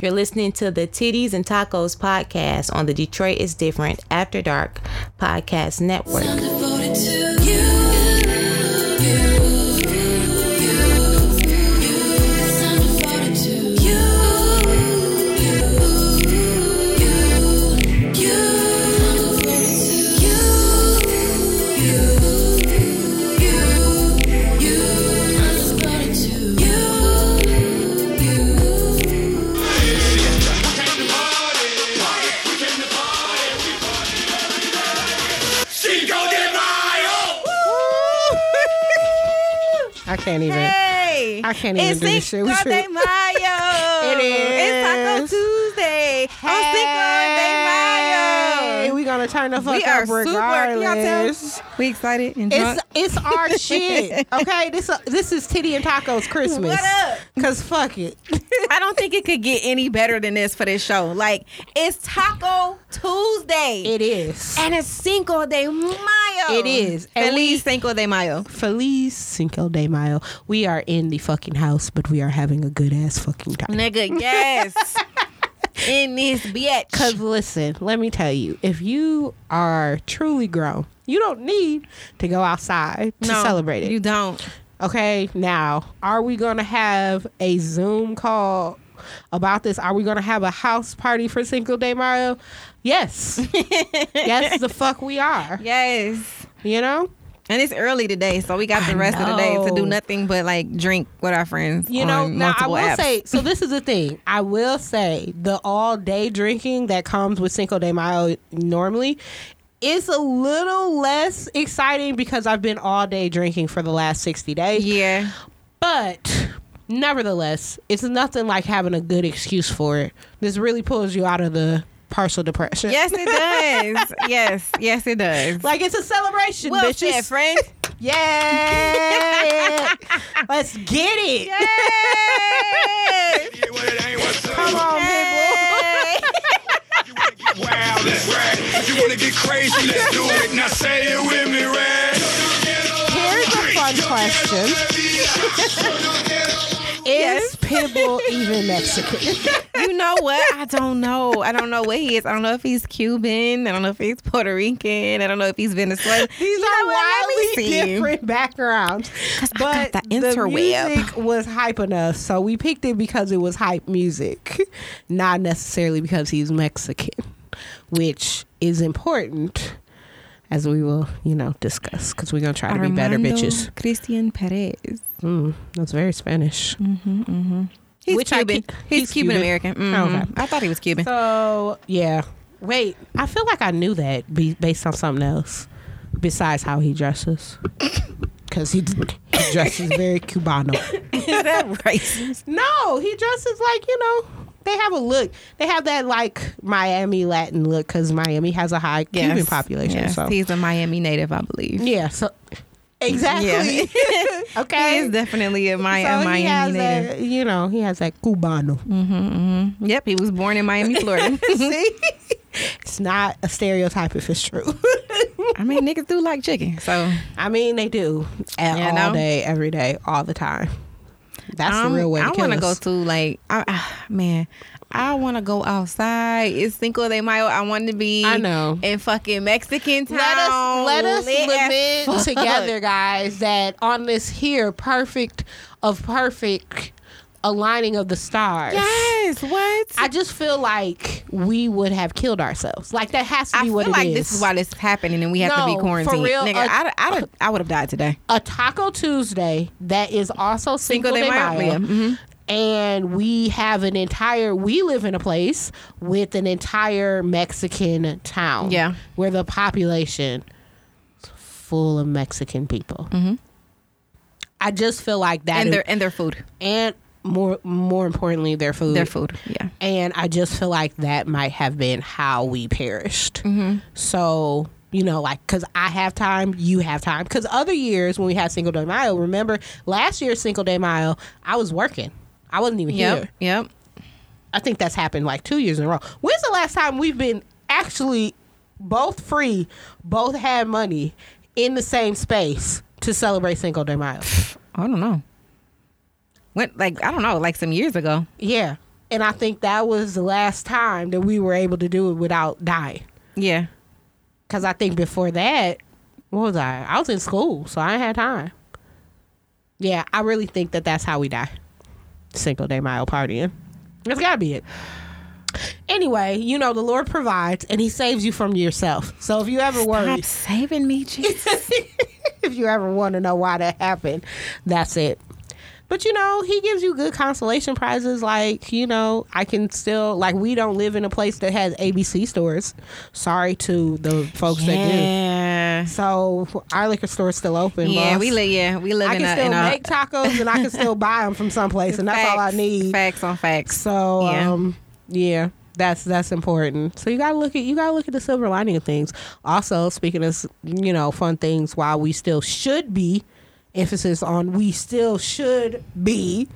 You're listening to the Titties and Tacos podcast on the Detroit is Different After Dark Podcast Network. Can't even. Hey, I can't even it's do this shit with Cinco you. de Mayo. It It's Taco is. Tuesday. Oh, On Cinco de Hey, Mayo. we gonna turn the fuck We are up super. Tell? regardless. We excited and It's drunk. it's our shit. Okay, this uh, this is Titty and Tacos Christmas. What up? Cause fuck it. I don't think it could get any better than this for this show. Like it's Taco Tuesday. It is. and it's Cinco de Mayo. It is. And Feliz we- Cinco de Mayo. Feliz Cinco de Mayo. We are in the fucking house, but we are having a good ass fucking time. Nigga, yes. In this bitch. Cause listen, let me tell you, if you are truly grown, you don't need to go outside to No, celebrate it. You don't. Okay, now, are we to have a Zoom call about this? Are we to have a house party for Cinco de Mayo? Yes. yes, the fuck we are. Yes. You know? And it's early today, so we got the rest of the day to do nothing but like drink with our friends. You know, now I will apps. say, so this is the thing. I will say the all day drinking that comes with Cinco de Mayo normally is a little less exciting because I've been all day drinking for the last 60 days. Yeah. But nevertheless, it's nothing like having a good excuse for it. This really pulls you out of the partial depression. Yes, it does. yes, yes, it does. Like it's a celebration, well bitches. said, friend. Yeah. Let's get it. Yay! Yeah, well, it ain't what's up. Come on, Yay! You wanna get wild, let's ride. You wanna get crazy, let's do it. Now say it with me, rad. Here's a fun question. Is Pitbull even Mexican? you know what? I don't know. I don't know what he is. I don't know if he's Cuban. I don't know if he's Puerto Rican. I don't know if he's Venezuelan. These You are know what? Let me wildly different backgrounds. But the the music was hype enough, so we picked it because it was hype music, not necessarily because he's Mexican, which is important, as we will, you know, discuss. Because we're gonna try to be better bitches. Christian Perez. Mm, that's very Spanish. He's Which I Cuban. ca- he's, he's Cuban Cuban. American. Mhm. Okay. I thought he was Cuban. So yeah, wait. I feel like I knew that be, based on something else besides how he dresses. Because he, he dresses very Cubano. is that racist? No, he dresses like you know. They have a look. They have that like Miami Latin look because Miami has a high Cuban population. Yes, so he's a Miami native, I believe. yeah, so exactly. Yeah. okay. He is definitely a, Mi- so a Miami has native. that, you know, he has that Cubano. Mm-hmm, mm-hmm. Yep, he was born in Miami, Florida. See, it's not a stereotype if it's true. I mean, niggas do like chicken, so I mean, they do a- You all know? day, every day, all the time. That's um, the real way to I want to go to like, I, ah, man, I want to go outside. It's Cinco de Mayo. I want to be. I know. in fucking Mexican town. Let us let us lit lament together, guys, that on this here perfect of perfect aligning of the stars. Yes. What? I just feel like we would have killed ourselves. Like that has to I be feel what it like is. this is why this is happening, and we have to No, be for quarantined. real, Nigga, uh, I, I, I would have died today. a Taco Tuesday that is also Cinco, de Mayo. yeah. Mhm. And we have an entire, we live in a place with an entire Mexican town. Yeah. Where the population is full of Mexican people. I just feel like that. and their and their food, and more, more importantly, their food. their food. Yeah. And I just feel like that might have been how we perished. Mm-hmm. So, you know, like, because I have time, you have time. Because other years when we had single day Mayo, remember last year's single day Mayo, I was working. I wasn't even Yep. here. Yep. I think that's happened like two years in a row. When's the last time we've been actually both free, both had money in the same space to celebrate single day Mayo? I don't know. Went like I don't know, like some years ago. Yeah. And I think that was the last time that we were able to do it without dying. Yeah. Because I think before that, what was I? I was in school, so I had time. Yeah, I really think that that's how we die. Single day mile partying. That's gotta be it. Anyway, you know the Lord provides, and He saves you from yourself. So if you ever worry, saving me, Jesus. if you ever want to know why that happened, that's it. But you know, he gives you good consolation prizes. Like, you know, I can still, like, we don't live in a place that has ABC stores. Sorry to the folks that do. yeah. So our liquor store's still open. Yeah, boss. we live. Yeah, we live I in can a. still in a make tacos and I can still buy them from someplace, and that's all I need. Facts on facts. So, Yeah. um, yeah, that's that's important. So you gotta look at you gotta look at the silver lining of things. Also, speaking of you know fun things, while we still should be emphasis on we still should be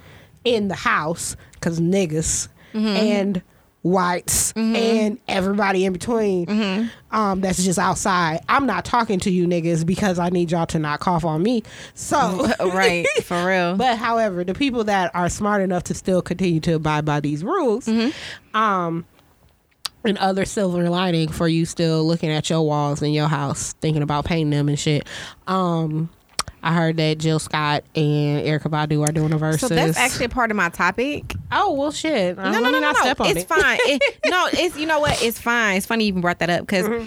in the house because niggas Mm-hmm. and whites and everybody in between Mm-hmm. um that's just outside i'm not talking to you niggas because i need y'all to not cough on me so right, for real. but however, the people that are smart enough to still continue to abide by these rules, um, and other silver lining for you still looking at your walls in your house, thinking about painting them and shit. Um, I heard that Jill Scott and Erykah Badu are doing a versus. so that's actually part of my topic. oh well, shit. No, no, no, no, no. It's it. fine. It, no, it's you know what? It's fine. It's funny you even brought that up because Mm-hmm.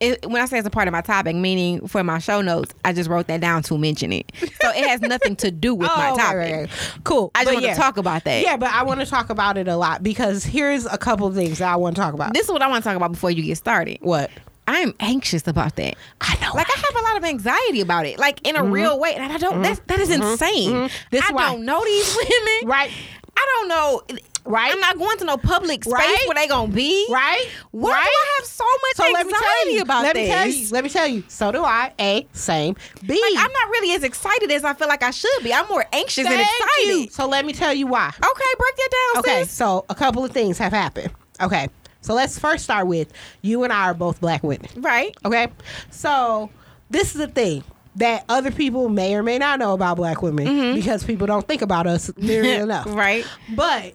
it, when I say it's a part of my topic, meaning for my show notes, I just wrote that down to mention it. So it has nothing to do with my Oh, topic. right, right. Cool. I just But want yeah. to talk about that. Yeah, but I want to talk about it a lot because here's a couple of things that I want to talk about. This is what I want to talk about before you get started. what? I'm anxious about that. I know. Like I have a lot of anxiety about it, like in a real way, and I don't. That's that is insane. Mm-hmm. This I why. don't know these women. Right. I don't know. Right. I'm not going to no public space Right. where they gonna be. Right? Why right? do I have so much So let anxiety me tell you about Let this? me tell you. Let me tell you. So do I. A. Same. B. Like I'm not really as excited as I feel like I should be. I'm more anxious and Thank excited. you. So let me tell you why. Okay, break that down, Okay. sis. So a couple of things have happened. Okay. So let's first start with you and I are both black women. Right. Okay. So this is the thing that other people may or may not know about black women because people don't think about us nearly enough. Mm-hmm. Right. But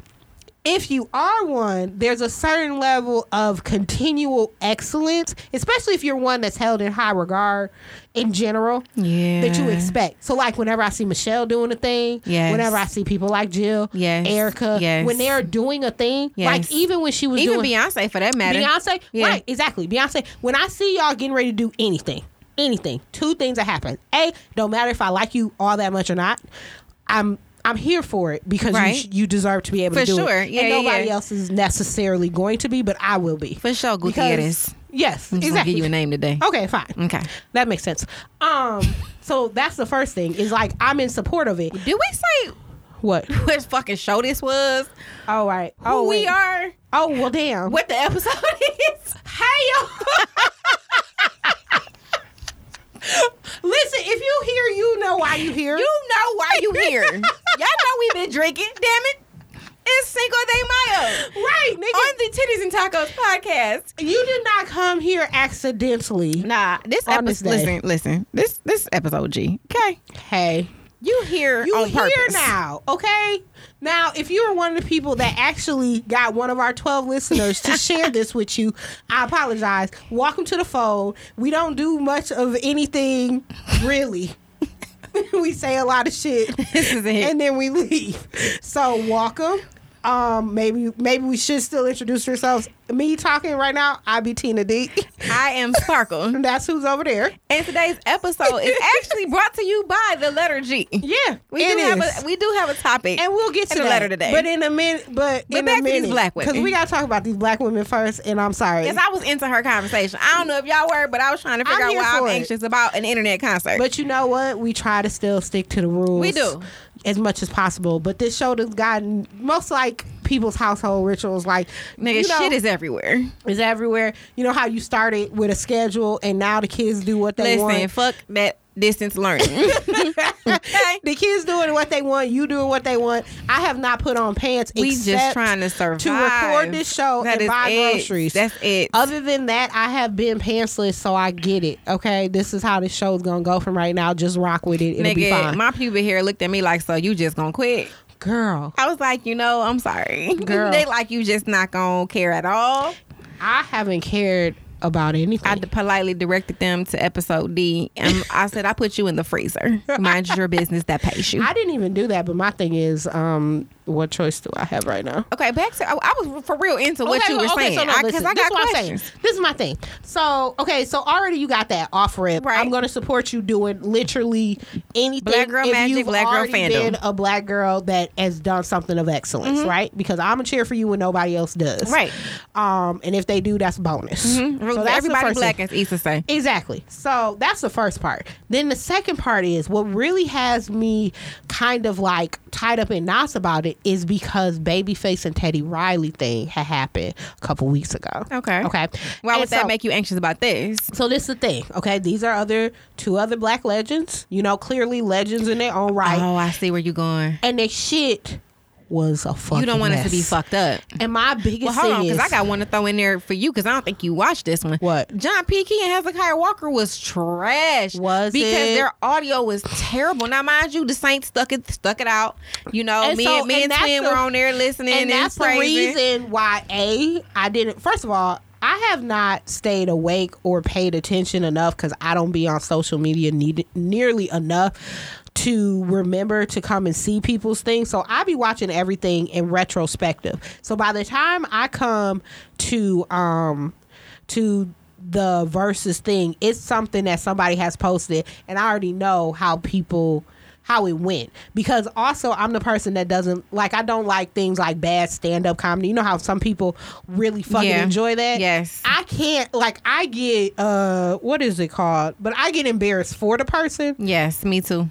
if you are one, there's a certain level of continual excellence, especially if you're one that's held in high regard in general. Yeah. That you expect. So like whenever I see Michelle doing a thing, Yes. whenever I see people like Jill, Yes. Erykah, Yes. when they're doing a thing, Yes. like even when she was Even doing Beyonce, for that matter. Beyonce, Yeah. right? Exactly, Beyonce. When I see y'all getting ready to do anything, anything, two things that happen. A, don't matter if I like you all that much or not. I'm I'm here for it because Right. you, sh- you deserve to be able For to do sure. it. Yeah, and yeah, nobody yeah. else is necessarily going to be, but I will be. For sure, Because- Gutierrez. Yes, I'm just exactly. give you a name today. Okay, fine. Okay. That makes sense. Um, so that's the first thing is like I'm in support of it. Did we say What? which fucking show this was? All right. Who Oh, we are? Oh well, damn. What the episode is? Hey yo. Listen, if you hear, you know why you here. You know why you here. Y'all know we been drinking. Damn it. It's Cinco de Mayo. right, nigga. On the Titties and Tacos podcast. you did not come here accidentally. Nah, this episode. Listen, listen. This this episode G. Okay, Hey, you here you on here purpose now, okay? Now, if you were one of the people that actually got one of our 12 listeners to share this with you, I apologize. Welcome to the fold. We don't do much of anything, really. we say a lot of shit This is it. and then we leave. So, welcome. Um, maybe maybe we should still introduce ourselves. Me talking right now, I be Tina D. I am Sparkle, that's who's over there. and today's episode is actually brought to you by the letter G. Yeah, We do have a we do have a topic, and we'll get to the letter today. But in a minute, but, But in back a to these minute, black because we gotta talk about these black women first. And I'm sorry, because I was into her conversation. I don't know if y'all were, but I was trying to figure I'm out why I'm it. anxious about an internet concert. but you know what? We try to still stick to the rules. We do. As much as possible. But this show has gotten most like people's household rituals. Like Nigga, you know, shit is everywhere. is everywhere. You know how you started with a schedule, and now the kids do what they Listen, want. fuck that distance learning. The kids doing what they want, you doing what they want. I have not put on pants. We just trying to survive. to record this show That and buy it. groceries. That's it. Other than that, I have been pantsless, so I get it. Okay, this is how this show's gonna go from right now. Just rock with it. It'll be fine. my pubic hair looked at me like, so you just gonna quit? girl. I was like, you know, I'm sorry. Girl. they like you just not gonna care at all. I haven't cared about anything. I politely directed them to episode D, and I said, I put you in the freezer. Mind your business that pays you. I didn't even do that, but my thing is, um, what choice do I have right now? Okay, back to I, I was for real into what Okay, you were okay, saying so no, because listen, I, this got is what I'm saying. questions. This is my thing. So, okay, so already you got that off rip. Right. I'm going to support you doing literally anything. Black girl if magic, you've black girl fandom. been a black girl that has done something of excellence, right? Because I'm a cheer for you when nobody else does. Mm-hmm. Right. Um, and if they do, that's bonus. So that's the Everybody first black, thing. as Issa say. Exactly. So that's the first part. Then the second part is what really has me kind of like tied up in knots about it is because Babyface and Teddy Riley thing had happened a couple weeks ago. Okay. Okay. Why And would that make you anxious about this? so this is the thing, okay? These are other two other black legends, you know, clearly legends in their own right. Oh, I see where you're going. And their shit was a fucking You don't want mess. us to be fucked up. And my biggest Well, hold thing on, because I got one to throw in there for you because I don't think you watched this one. What? John P. Kee and Hezekiah Walker was trash. Was because it? their audio was terrible. Now, mind you, the Saints stuck it stuck it out. You know, And me so- and me and and, Twin the- were on there listening and, and that's the reason why a I didn't. First of all, I have not stayed awake or paid attention enough because I don't be on social media need, nearly enough to remember to come and see people's things. So I be watching everything in retrospective. So by the time I come to um to the versus thing, it's something that somebody has posted, and I already know how people how it went because also I'm the person that doesn't like I don't like things like bad stand up comedy. You know how some people really fucking Yeah. enjoy that? Yes. I can't like I get uh what is it called? But I get embarrassed for the person Yes, me too.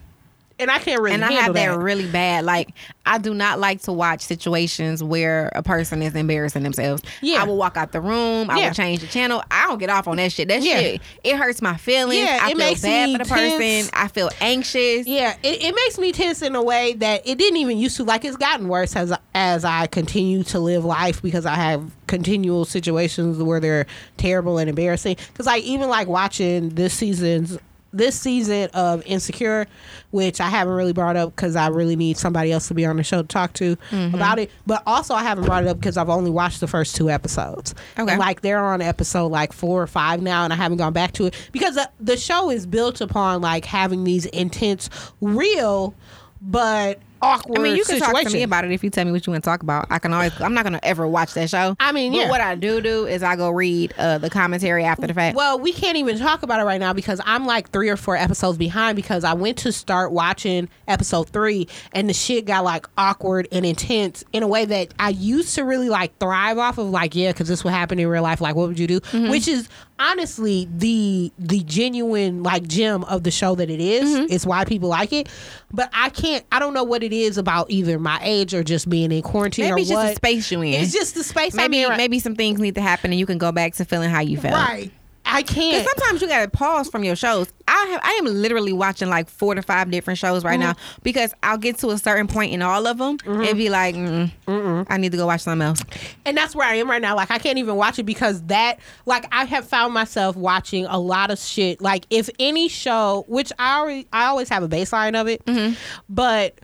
And I can't really and I have that, that. really bad. Like I do not like to watch situations where a person is embarrassing themselves. Yeah. I will walk out the room. I Yeah. will change the channel. I don't get off on that shit. That Yeah. shit it hurts my feelings. Yeah, I it feel makes bad for the person. I feel anxious. Yeah, it, it makes me tense in a way that it didn't even used to. Like it's gotten worse as as I continue to live life because I have continual situations where they're terrible and embarrassing. Because like even like watching this season's this season of Insecure, which I haven't really brought up because I really need somebody else to be on the show to talk to Mm-hmm. about it. But also I haven't brought it up because I've only watched the first two episodes. Okay. And like they're on episode like four or five now, and I haven't gone back to it because the, the show is built upon like having these intense, real, but awkward I mean, you can situations. talk to me about it if you tell me what you want to talk about. I can always. I'm not gonna ever watch that show. I mean, yeah. what I do do is I go read uh, the commentary after the fact. Well, we can't even talk about it right now because I'm like three or four episodes behind because I went to start watching episode three and the shit got like awkward and intense in a way that I used to really like thrive off of like yeah because this would happen in real life like what would you do Mm-hmm. which is honestly the the genuine like gem of the show that it is. Mm-hmm. It's why people like it but I can't I don't know what it is about either my age or just being in quarantine maybe or it's just what the space you in. it's just the space maybe right- maybe some things need to happen and you can go back to feeling how you felt. right I can't sometimes you gotta pause from your shows. I have I am literally watching like four to five different shows right now Mm-hmm. because I'll get to a certain point in all of them and be like, mm, I need to go watch something else. and that's where I am right now. Like I can't even watch it because that like I have found myself watching a lot of shit. Like if any show, which I already I always have a baseline of it, Mm-hmm. but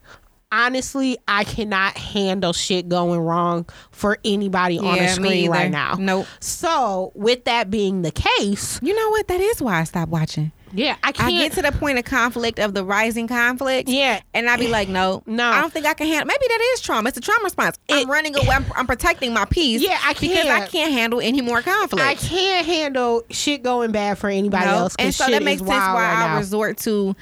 honestly, I cannot handle shit going wrong for anybody on Yeah, a me screen right now. Nope. So with that being the case, You know what? That is why I stopped watching. yeah, I I can't. get to the point of conflict of the rising conflict. Yeah. And I'd be like, no, No. I don't think I can handle. Maybe that is trauma. It's a trauma response. It- I'm running away. I'm, I'm protecting my peace. Yeah, I can't because I can't. handle any more conflict. I can't handle shit going bad for anybody No. else. And so that makes sense why right I now. resort to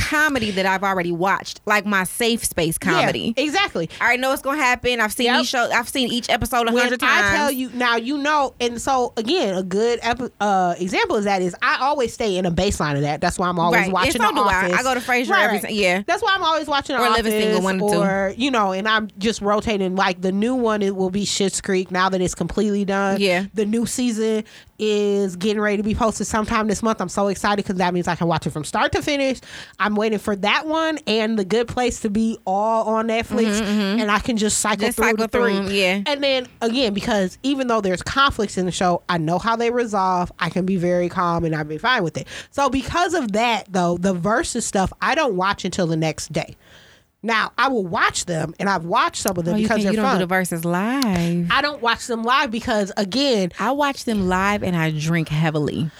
comedy that I've already watched, like my safe space comedy. Yeah, exactly. I already know what's gonna happen. I've seen Yep. these shows. I've seen each episode a hundred times. I tell you now, you know, and so again, a good epi- uh, example of that is I always stay in a baseline of that. That's why I'm always Right. And watching so The I. I go to Frasier every Right. time. Yeah. That's why I'm always watching Or Office, Living Single, one and two. or you know, and I'm just rotating. Like the new one, it will be Schitt's Creek now that it's completely done. Yeah. the new season is getting ready to be posted sometime this month. I'm so excited because that means I can watch it from start to finish. I'm waiting for that one and The Good Place to be all on Netflix, and I can just cycle Mm-hmm, Just through cycle the three. through yeah. And then again, because even though there's conflicts in the show, I know how they resolve. I can be very calm and I'll be fine with it. So because of that, though, the versus stuff I don't watch until the next day. Now I will watch them, and I've watched some of them Oh, you, because can, they're you don't fun. do the verses live. I don't watch them live because again, I watch them live and I drink heavily.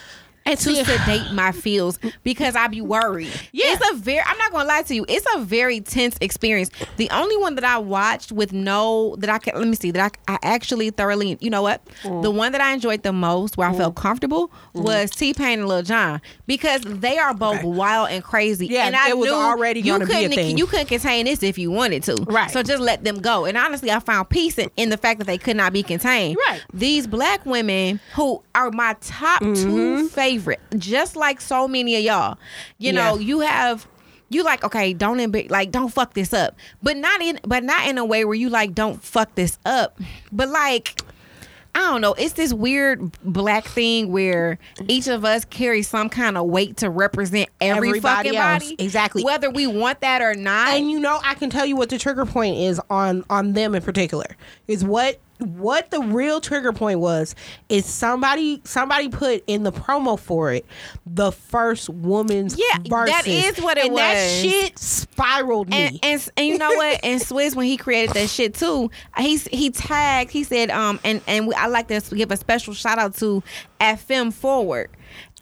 And to sedate my feels because I be worried. Yeah. It's a very I'm not gonna lie to you, it's a very tense experience. The only one that I watched with no that I can let me see that I, I actually thoroughly you know what? Mm. The one that I enjoyed the most where I felt comfortable Mm-hmm. was T Pain and Lil Jon because they are both wild and crazy. Yeah, and I it was knew already you gonna be a couldn't thing. you couldn't contain this if you wanted to. Right. So just let them go. And honestly I found peace in, in the fact that they could not be contained. Right. These black women who are my top Mm-hmm. two favorite, just like so many of y'all. You know, Yeah. you have you like okay, don't emb- like don't fuck this up, but not in but not in a way where you like don't fuck this up, but like. I don't know. It's this weird black thing where each of us carry some kind of weight to represent every Everybody fucking else. body. Exactly. Whether we want that or not. and you know, I can tell you what the trigger point is on on them in particular. Is what what the real trigger point was is somebody somebody put in the promo for it the first woman's Yeah, that verses. is what it and that was. shit spiraled me. and, and and you know what? And Swizz when he created that shit too, he's he tagged. He said, um, and and we, I like to give a special shout out to at Fem Forward.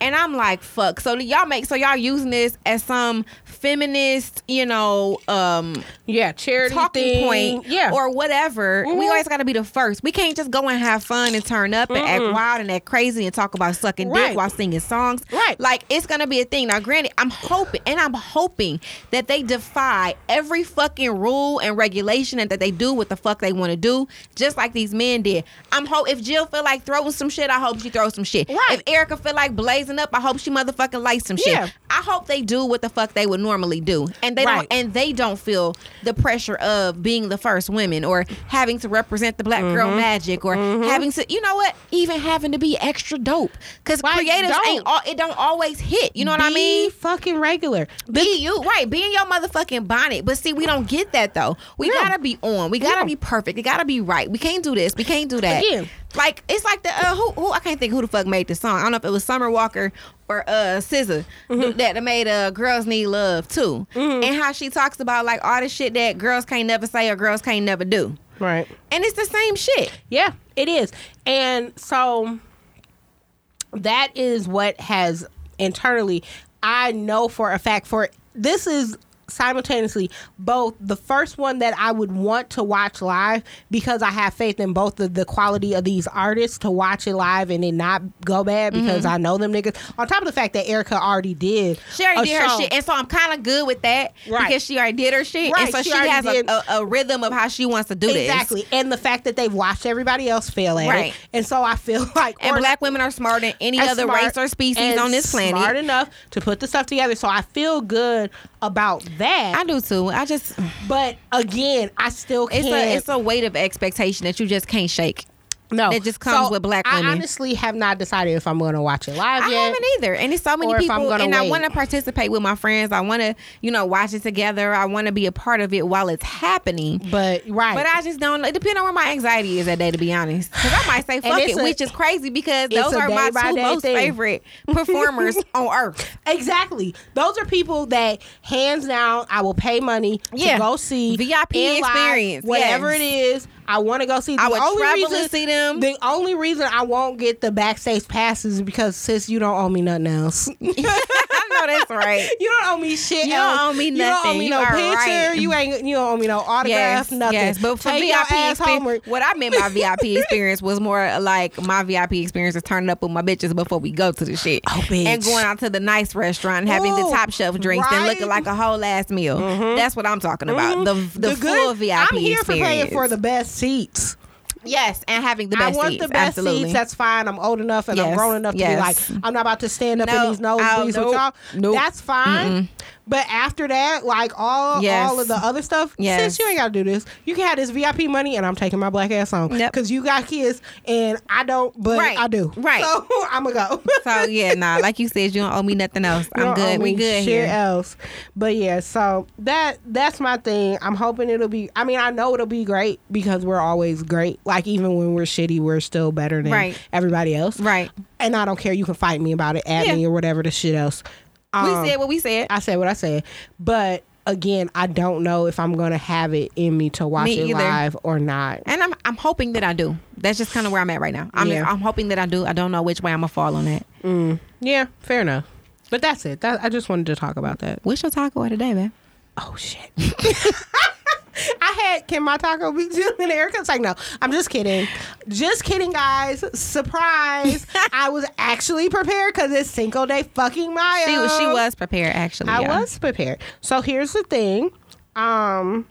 And I'm like, fuck. So y'all make so y'all using this as some feminist, you know, um, yeah, charity talking thing. point, Yeah, or whatever. We Mhm. always got to be the first. We can't just go and have fun and turn up and act wild and act crazy and talk about sucking Right. dick while singing songs. Right. Like it's gonna be a thing. Now, granted, I'm hoping and I'm hoping that they defy every fucking rule and regulation and that they do what the fuck they want to do, just like these men did. I'm hope if Jill feel like throwing some shit, I hope she throws some shit. Right. If Erykah feel like blazing up, I hope she motherfucking lights some shit. Yeah. I hope they do what the fuck they would normally do, and they Right. don't and they don't feel the pressure of being the first women or having to represent the black girl Mm-hmm. magic or having to you know what even having to be extra dope. Because Right, creators don't. ain't all, it don't always hit. You know what I mean? Be fucking regular. be you. Right. Be in your motherfucking bonnet. But see we don't get that though. We gotta be on. We gotta be perfect. It gotta be right. We can't do this. We can't do that. Again. Like it's like the uh, who, who I can't think who the fuck made this song I don't know if it was Summer Walker or uh SZA Mm-hmm. that made uh girls need love too and how she talks about like all the shit that girls can't never say or girls can't never do Right. and it's the same shit Yeah, it is. And so that is what has internally, I know for a fact, for this is simultaneously both the first one that I would want to watch live because I have faith in both of the quality of these artists to watch it live and it not go bad because I know them niggas. On top of the fact that Erykah already did. Mm-hmm. She already did her shit, and so I'm kind of good with that Right. because she already did her shit, Right, and so she she, has a, did- a, a rhythm of how she wants to do this. Exactly. And the fact that they've watched everybody else fail at Right. it. And so I feel like And black women are smarter than any other race or species on this planet. Smart enough to put the stuff together. So I feel good about that. I do too. I just but again, I still can't. it's a it's a weight of expectation that you just can't shake. No. that just comes with black women. I honestly have not decided if I'm going to watch it live I yet. haven't either, and it's so many Or if I'm people, and I want to participate with my friends. I want to, you know, watch it together. I want to be a part of it while it's happening. But right. But I just don't. It depends on where my anxiety is that day, to be honest. Because I might say fuck it, a- which is crazy because those are my two most thing. favorite performers on earth. Exactly. Those are people that hands down I will pay money Yeah. to go see VIP in live, experience, whatever yes. it is. I want to go see. The I would only travel reason, to see them. The only reason I won't get the backstage passes is because sis, you don't owe me nothing else. know that's right. You don't owe me shit. You don't owe me nothing. You don't owe me You no picture. right. You ain't. You don't owe me no autograph. Yes, nothing. yes. But for Take VIP experience, what I meant by VIP experience was more like my VIP experience is turning up with my bitches before we go to the shit. Oh, bitch. And going out to the nice restaurant and having Ooh, the top shelf drinks and looking like a whole ass meal. Mm-hmm. That's what I'm talking about. Mm-hmm. The the, full good- VIP I'm here for paying for the best seats. Yes, and having the best. I want seats. the best Absolutely. seats. That's fine. I'm old enough and I'm Yes, grown enough to yes. be like, I'm not about to stand up No, in these nosebleeds I'll- with y'all. nope. That's fine. But after that, like all Yes. all of the other stuff, Yes. since you ain't got to do this, you can have this VIP money, and I'm taking my black ass home Yep. because you got kids and I don't, but Right, I do. right. So I'm gonna go. so yeah, nah. Like you said, you don't owe me nothing else. I'm good. We good here. else. But yeah, so that that's my thing. I'm hoping it'll be. I mean, I know it'll be great because we're always great. Like even when we're shitty, we're still better than Right. everybody else. Right. And I don't care. You can fight me about it, at Yeah. me or whatever the shit else. Um, we said what we said. I said what I said. But again, I don't know if I'm gonna have it in me to watch Me it live or not. And I'm I'm hoping that I do. That's just kind of where I'm at right now. I'm Yeah. I'm hoping that I do. I don't know which way I'm gonna fall on that. Yeah, fair enough. But that's it. That, I just wanted to talk about that. What's your taco of the day, man? Oh shit. I had can my taco be Jill and Erykah's like no. I'm just kidding. Just kidding, guys. Surprise! I was actually prepared because it's Cinco Day fucking Mayo. She was she was prepared actually. I y'all. was prepared. So here's the thing. Um,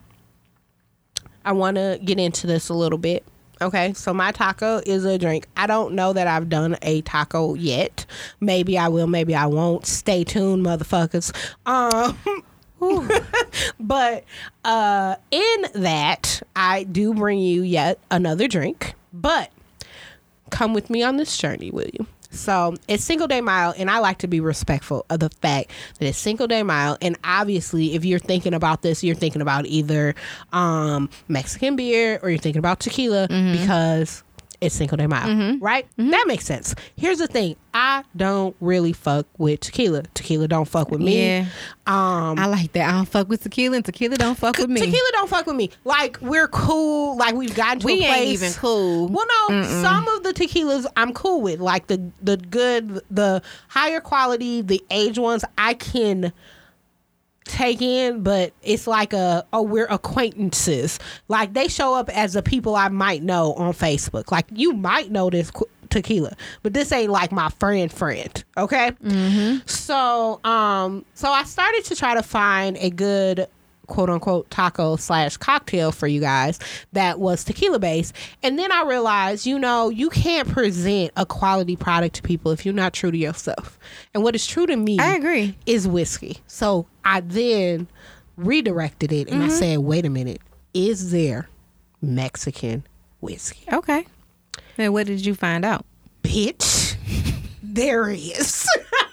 I want to get into this a little bit. Okay, so my taco is a drink. I don't know that I've done a taco yet. Maybe I will. Maybe I won't. Stay tuned, motherfuckers. Um. but uh in that I do bring you yet another drink. But come with me on this journey, will you? So it's single day Mayo, and I like to be respectful of the fact that it's single day Mayo. And obviously, if you're thinking about this, you're thinking about either um, Mexican beer or you're thinking about tequila because it's Cinco de Mayo, right? That makes sense. Here's the thing: I don't really fuck with tequila. Tequila don't fuck with me. Yeah. Um, I like that. I don't fuck with tequila, and tequila don't fuck with me. Tequila don't fuck with me. Like we're cool. Like we've gotten to we a place. ain't even cool. Well, no, some of the tequilas I'm cool with, like the the good, the higher quality, the aged ones I can take in, but it's like a oh we're acquaintances. Like they show up as the people I might know on Facebook. Like you might know this qu- tequila, but this ain't like my friend friend. Okay, so um, so I started to try to find a good quote unquote taco slash cocktail for you guys that was tequila based. And then I realized, you know, you can't present a quality product to people if you're not true to yourself. And what is true to me I agree. is whiskey. So I then redirected it and I mm-hmm. said, wait a minute, is there Mexican whiskey? Okay. And what did you find out? Bitch, there is.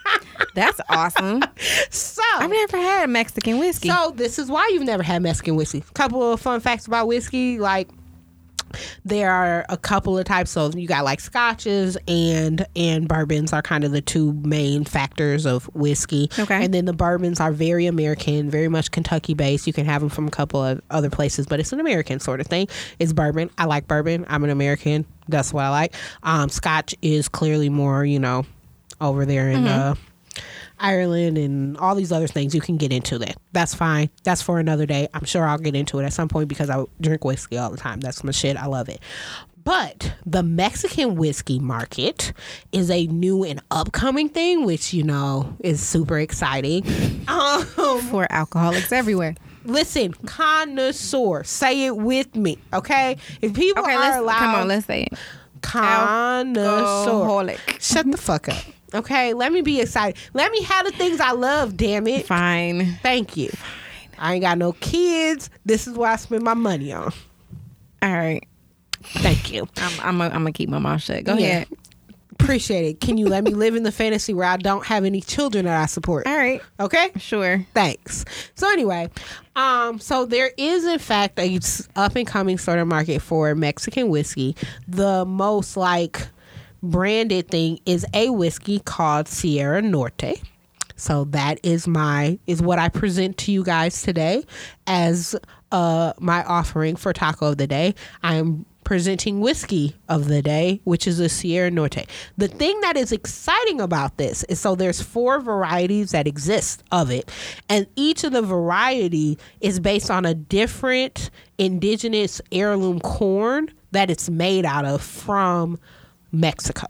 That's awesome. so I've never had Mexican whiskey. So this is why you've never had Mexican whiskey. Couple of fun facts about whiskey, like there are a couple of types. Of you got like scotches and and bourbons are kind of the two main factors of whiskey. Okay. and then the bourbons are very american very much kentucky based. You can have them from a couple of other places but it's an american sort of thing. It's bourbon. I like bourbon. I'm an american. That's what i like. Um scotch is clearly more you know over there in uh Ireland and all these other things. You can get into that. That's fine. That's for another day. I'm sure I'll get into it at some point because I drink whiskey all the time. That's my shit. I love it. But the Mexican whiskey market is a new and upcoming thing, which you know is super exciting. Um, for alcoholics everywhere. listen, connoisseur, say it with me, okay? If people Okay, are let's allowed, come on. Let's say it. connoisseur. Alcoholic. Shut the fuck up. Okay, let me be excited. Let me have the things I love, damn it. Fine. Thank you. I ain't got no kids. This is what I spend my money on. All right. Thank you. I'm I'm I'm gonna keep my mouth shut. Go Yeah. ahead. Appreciate it. Can you let me live in the fantasy where I don't have any children that I support? All right. Okay? Sure. Thanks. So anyway, um, so there is in fact a up and coming sort of market for Mexican whiskey. The most like branded thing is a whiskey called Sierra Norte. So that is my is what I present to you guys today as uh my offering for taco of the day. I am presenting whiskey of the day, which is a Sierra Norte. The thing that is exciting about this is so there's four varieties that exist of it, and each of the variety is based on a different indigenous heirloom corn that it's made out of from Mexico.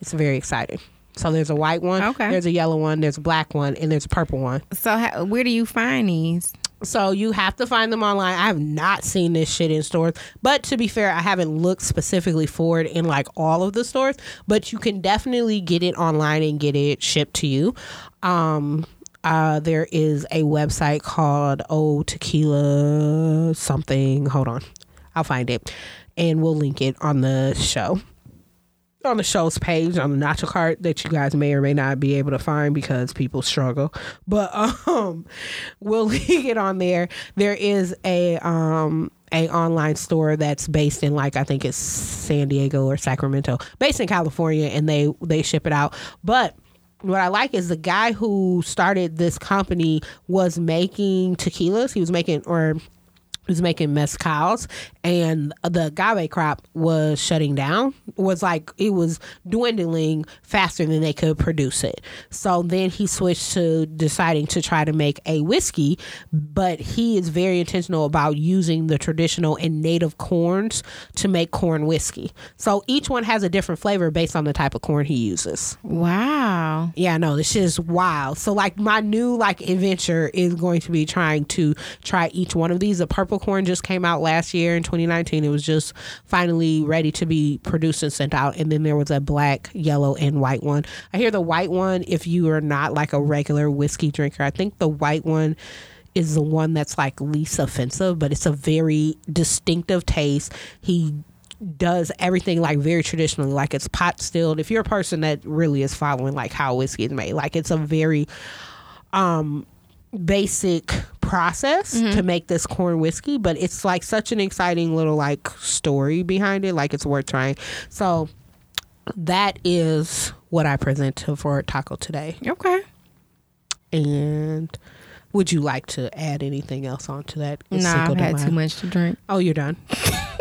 It's very exciting. So there's a white one, Okay. there's a yellow one, there's a black one, and there's a purple one. So how, where do you find these? So you have to find them online. I have not seen this shit in stores, but to be fair, I haven't looked specifically for it in like all of the stores. But you can definitely get it online and get it shipped to you. Um, uh, there is a website called Oh Tequila something. Hold on, I'll find it, and we'll link it on the show on the show's page on the nacho cart that you guys may or may not be able to find because people struggle. But um we'll link it on there. There is a um a online store that's based in like i think it's san diego or sacramento based in california and they they ship it out. But what I like is the guy who started this company was making tequilas. He was making or was making mezcals and the agave crop was shutting down was like it was dwindling faster than they could produce it so then he switched to deciding to try to make a whiskey but he is very intentional about using the traditional and native corns to make corn whiskey so each one has a different flavor based on the type of corn he uses Wow. yeah, no, this is wild. So like my new like adventure is going to be trying to try each one of these. The purple corn just came out last year in 2019. It was just finally ready to be produced and sent out. And then there was a black, yellow, and white one. I hear the white one, if you are not like a regular whiskey drinker, I think the white one is the one that's like least offensive, but it's a very distinctive taste. He does everything like very traditionally, like it's pot stilled. If you're a person that really is following like how whiskey is made, like it's a very um basic process to mm-hmm. make this corn whiskey, but it's like such an exciting little like story behind it. Like it's worth trying. So that is what I present to for taco today. Okay. And would you like to add anything else onto that? Nah, I've had too much to drink. Oh, you're done.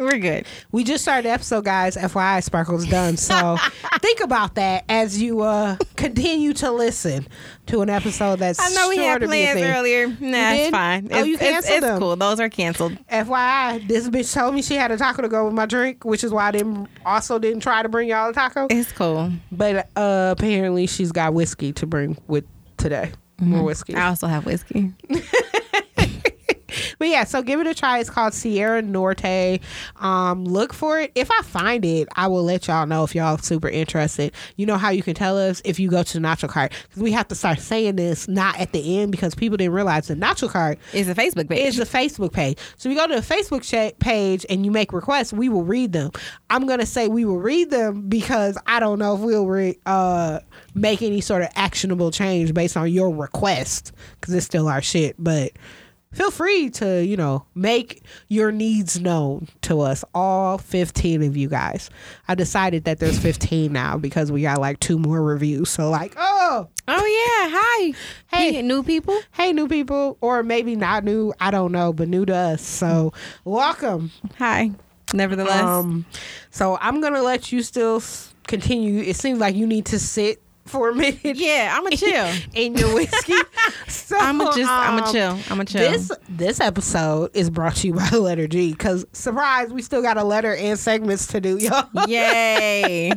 We're good. We just started the episode, guys. FYI, Sparkle's done. So think about that as you uh continue to listen to an episode that's I know we sure had plans earlier. Nah, did? it's fine. Oh, It's, you it's, canceled it's them. cool. Those are canceled. FYI, this bitch told me she had a taco to go with my drink, which is why I didn't also didn't try to bring y'all a taco. It's cool. But uh apparently she's got whiskey to bring with today. Mm-hmm. More whiskey. I also have whiskey. But yeah, so give it a try. It's called Sierra Norte. Um, look for it. If I find it, I will let y'all know if y'all super interested. You know how you can tell us if you go to the Nacho Cart because we have to start saying this not at the end because people didn't realize the Nacho Cart is a Facebook page. is a Facebook page. So if you go to the Facebook cha- page and you make requests, we will read them. I'm gonna say we will read them because I don't know if we'll re- uh, make any sort of actionable change based on your request because it's still our shit. But feel free to you know make your needs known to us, all 15 of you guys. I decided that there's 15 now because we got like two more reviews. So like, oh. oh yeah. Hi. Hey. Hey, new people. Hey, new people, or maybe not new, I don't know, but new to us. So, welcome. Hi. Nevertheless. Um, so I'm gonna let you still continue. It seems like you need to sit for a minute. yeah, I'm a chill. In your whiskey, so I'm a just. I'm a um, chill. I'm a chill. This this episode is brought to you by Letter G because surprise, we still got a letter and segments to do, y'all. Yay.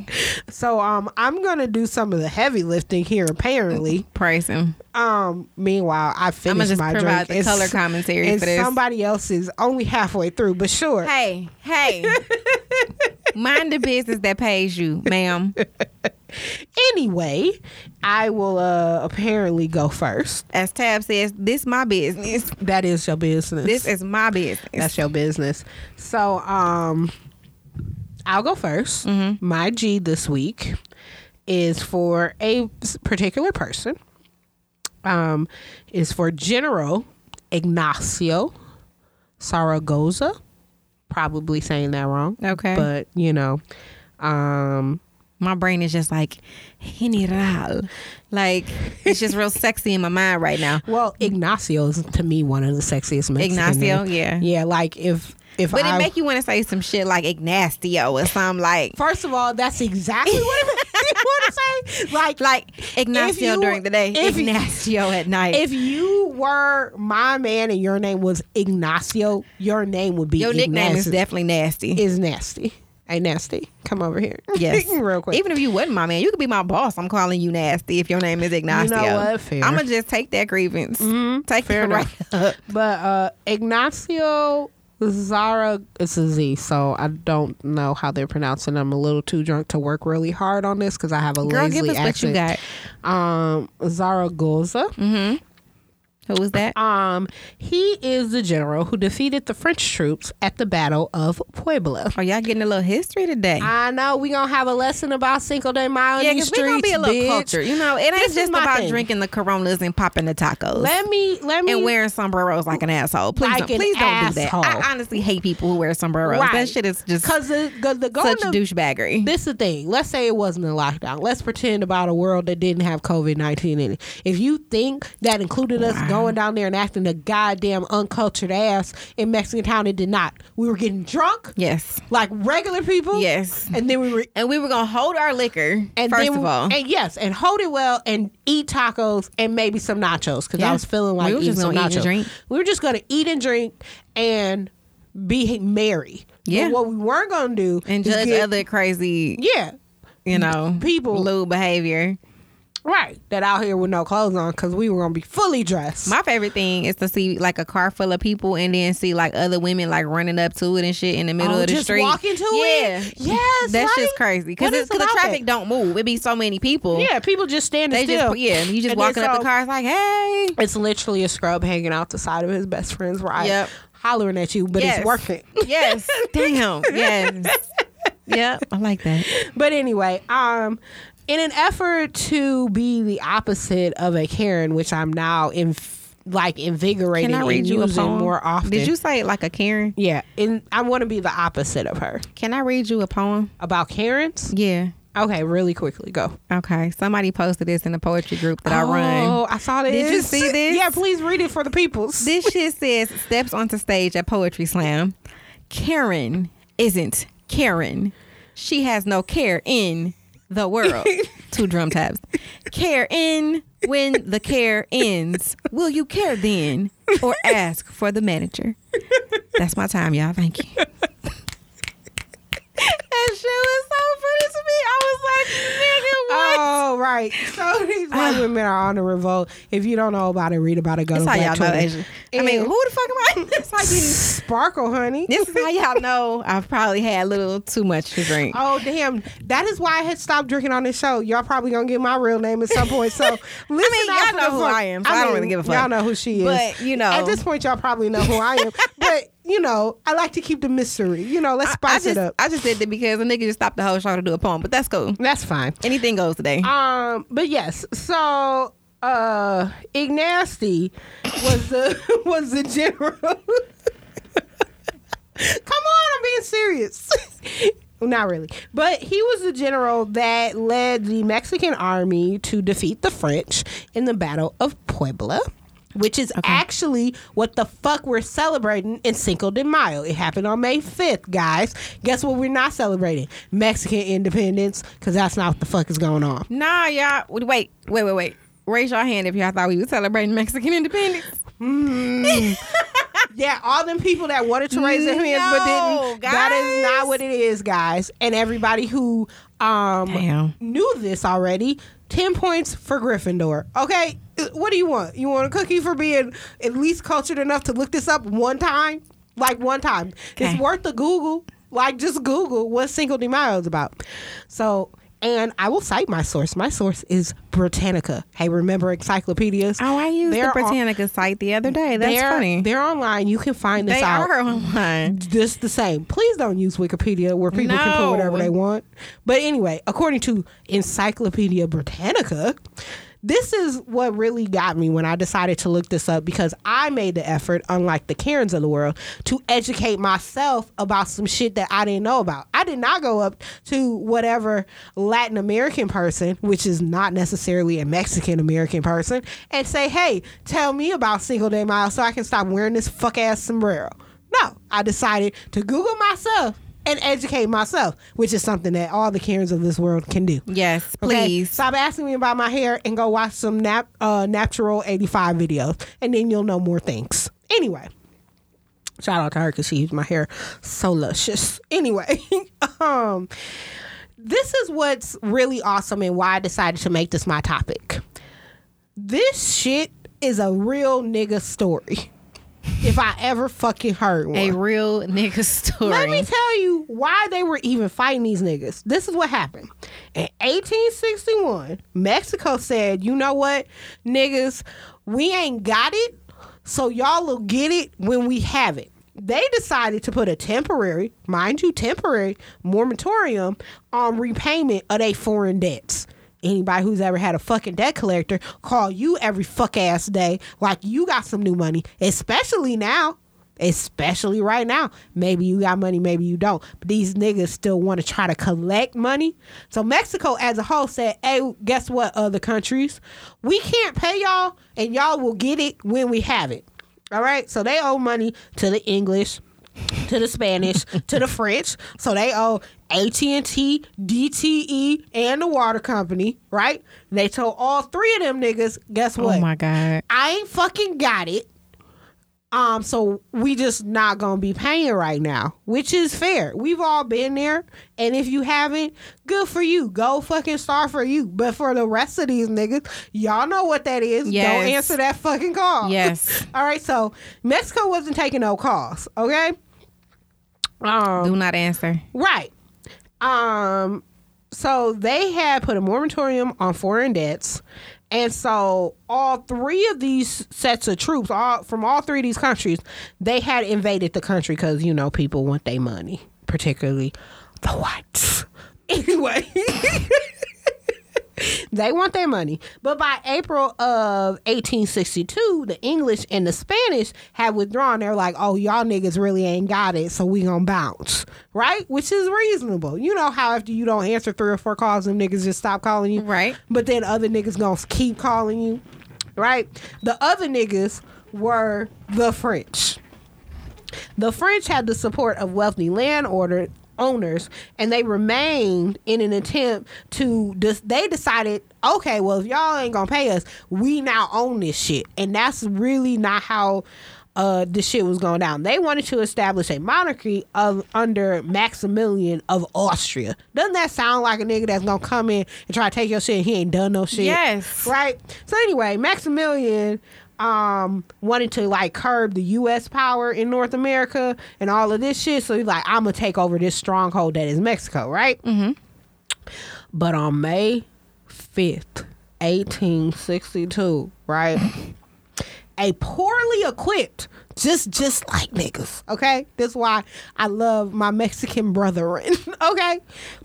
So um, I'm gonna do some of the heavy lifting here. Apparently, Praise him. um, meanwhile I finished just my drink. the and color commentary and for this. Somebody else is only halfway through, but sure. Hey, hey. Mind the business that pays you, ma'am. Anyway, I will uh apparently go first. As Tab says, this my business. That is your business. This is my business. that's your business. So um I'll go 1st Mm-hmm. My G this week is for a particular person. Um is for General Ignacio Zaragoza. Probably saying that wrong. Okay. But, you know, um my brain is just like general. Like it's just real sexy in my mind right now. Well, Ignacio is to me one of the sexiest Mexican Ignacio, yeah. yeah. Like if if But I it make you want to say some shit like Ignacio or something like first of all, that's exactly what it you want to say. Like like Ignacio you- during the day, Ignacio at night. if you were my man and your name was Ignacio, your name would be Your nickname is definitely nasty. is nasty. Hey, nasty, come over here. Yes. real quick. Even if you wasn't my man, you could be my boss. I'm calling you nasty if your name is Ignacio. what? Fair. I'm gonna just take that grievance. Take Fair it right up. But uh Ignacio Zara it's a Z, so I don't know how they're pronouncing. I'm a little too drunk to work really hard on this because I have a Girl, lazy give us what you got. Um Zaragoza. Mm-hmm. Who was that? Um, he is the general who defeated the French troops at the Battle of Puebla. Are y'all getting a little history today? I know we gonna have a lesson about Cinco de Mayo yeah, because we're gonna be a little bitch. culture. You know, it ain't This just about thing. drinking the Coronas and popping the tacos. Let me let me and wearing sombreros like an asshole. Please, Like don't, please don't do that. I honestly hate people who wear sombreros. That shit is just because the, the, the such to douchebaggery. this is the thing. Let's say it wasn't a lockdown. Let's pretend about a world that didn't have COVID nineteen in it. If you think that included us going down there and acting a goddamn uncultured ass in Mexican town, it did not. We were getting drunk yes, like regular people. yes. and then we were. And we were gonna hold our liquor And first then, of all. and yes, and hold it well, and eat tacos and maybe some nachos because Yeah. I was feeling We like were eating just some gonna eat and nachos. drink. We were just gonna eat and drink and be merry. Yeah. But what we weren't gonna do and judge get- other crazy, Yeah, you know, People- lewd behavior. Right. That out here with no clothes on because we were gonna be fully dressed. My favorite thing is to see like a car full of people and then see like other women like running up to it and shit in the middle Oh, of the just street. walking to yeah. it? Yes, that's right? just crazy because the traffic that? don't move. It be so many people. yeah, people just standing they still. just yeah. You just And walking then up the car. It's like hey, It's literally a scrub hanging out the side of his best friend's ride, Yep. hollering at you, but Yes. it's working. yes, damn, yes, yeah. I like that. But anyway, um, in an effort to be the opposite of a Karen, which I'm now in like invigorating Can I read you a poem more often. Did you say it like a Karen? Yeah, and I want to be the opposite of her. Can I read you a poem? About Karens? Yeah. Okay, really quickly, go. Okay. Somebody posted this in the poetry group that I oh, run. Oh, I saw this. Did you see this? Yeah, please read it for the peoples. This shit says steps onto stage at Poetry Slam. Karen isn't Karen. She has no care in the world. Two drum taps. Care in when the care ends. Will you care then or ask for the manager? That's my time, y'all. Thank you. That shit was so funny to me. I was like, nigga, what? Oh, right. So these white ah. women are on the revolt. If you don't know about it, read about it. Go That's to how Black y'all know. Asian. I mean, who the fuck am I? That's how you Sparkle, honey. This is how y'all know I've probably had a little too much to drink. Oh damn! That is why I had stopped drinking on this show. Y'all probably gonna get my real name at some point. So listen, mean, y'all know who I am, so I don't really give a fuck. Y'all know who she is, But, you know. at this point, y'all probably know who I am. but you know, I like to keep the mystery. You know, let's I spice just, it up. I just did that because a nigga just stopped the whole show to do a poem, but that's cool. That's fine. Anything goes today. Um, but yes, so uh Ignasty was the was the general. Come on, I'm being serious. Not really. But he was the general that led the Mexican army to defeat the French in the Battle of Puebla. Which is actually what the fuck we're celebrating in Cinco de Mayo. It happened on May 5th, guys. Guess what we're not celebrating? Mexican independence, because that's not what the fuck is going on. nah, y'all. Wait, wait, wait, wait. Raise your hand if y'all thought we were celebrating Mexican independence. Yeah, all them people that wanted to raise their hands but No, didn't. That is not what it is, guys. And everybody who um knew this already, ten points for Gryffindor. Okay, what do you want? You want a cookie for being at least cultured enough to look this up one time, like one time. Okay. It's worth the Google. Like just Google what Cinco de Mayo is about. So. And I will cite my source. My source is Britannica. Hey, remember encyclopedias? Oh, I used They're the on- Britannica site the other day. That's they're, funny. They're online. You can find this They out are online. just the same. Please don't use Wikipedia where people can put whatever they want. But anyway, according to Encyclopedia Britannica, this is what really got me when I decided to look this up because I made the effort, unlike the Karens of the world, to educate myself about some shit that I didn't know about. I did not go up to whatever Latin American person, which is not necessarily a Mexican American person, and say, hey, tell me about Single Day Mayo so I can stop wearing this fuck ass sombrero. No, I decided to Google myself and educate myself, which is something that all the Karens of this world can do. Yes, Okay? please. Stop asking me about my hair and go watch some nap, uh, Naptural85 videos, and then you'll know more things. Anyway, shout out to her because she used my hair so luscious. Anyway, um, this is what's really awesome and why I decided to make this my topic. This shit is a real nigga story. If I ever fucking heard one. A real nigga story. Let me tell you why they were even fighting these niggas. This is what happened. In 1861, Mexico said, you know what, niggas, we ain't got it, so y'all will get it when we have it. They decided to put a temporary, mind you, temporary moratorium on repayment of their foreign debts. Anybody who's ever had a fucking debt collector call you every fuck ass day like you got some new money, especially now. Especially right now. Maybe you got money, maybe you don't. But these niggas still want to try to collect money. So Mexico as a whole said, hey, guess what, other countries? We can't pay y'all and y'all will get it when we have it. All right. So they owe money to the English, to the Spanish, to the French. So they owe AT&T, DTE, and the water company, right? They told all three of them niggas, guess what? Oh my god. I ain't fucking got it. Um, so we just not gonna be paying right now, which is fair. We've all been there, and if you haven't, good for you. Go fucking start for you. But for the rest of these niggas, y'all know what that is. Don't answer that fucking call. Yes. all right. So Mexico wasn't taking no calls. Okay. Um, Do not answer. Right. Um so they had put a moratorium on foreign debts. And so all three of these sets of troops, all from all three of these countries, they had invaded the country cuz you know people want their money, particularly the whites. Anyway, they want their money. But by April of 1862, the English and the Spanish had withdrawn. They're like, oh, y'all niggas really ain't got it, so we gonna bounce. Right? Which is reasonable. You know how after you don't answer three or four calls, them niggas just stop calling you? Right. But then other niggas gonna keep calling you. Right? The other niggas were the French. The French had the support of wealthy land order owners, and they remained in an attempt to. Dis- they decided, okay, well, if y'all ain't gonna pay us, we now own this shit, and that's really not how. Uh, this shit was going down. They wanted to establish a monarchy of under Maximilian of Austria. Doesn't that sound like a nigga that's gonna come in and try to take your shit? And he ain't done no shit. Yes. Right. So anyway, Maximilian um wanted to like curb the US power in North America and all of this shit. So he's like, I'm gonna take over this stronghold that is Mexico, right? Mm-hmm. But on May 5th, 1862, right? a poorly equipped, just just like niggas. Okay, that's why I love my Mexican brethren. okay,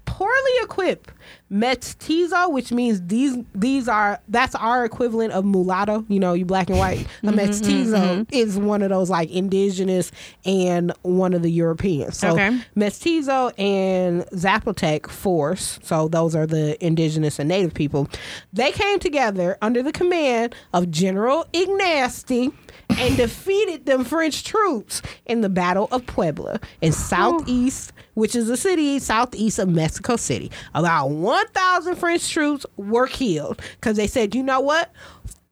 poorly equipped mestizo, which means these these are that's our equivalent of mulatto. You know, you black and white. A mm-hmm, mestizo mm-hmm, mm-hmm. is one of those like indigenous and one of the Europeans. So Okay. mestizo and Zapotec force. So those are the indigenous and native people. They came together under the command of General Ignasti and defeated them French troops in the Battle of Puebla in southeast, which is a city southeast of Mexico City. About 1,000 French troops were killed because they said, you know what?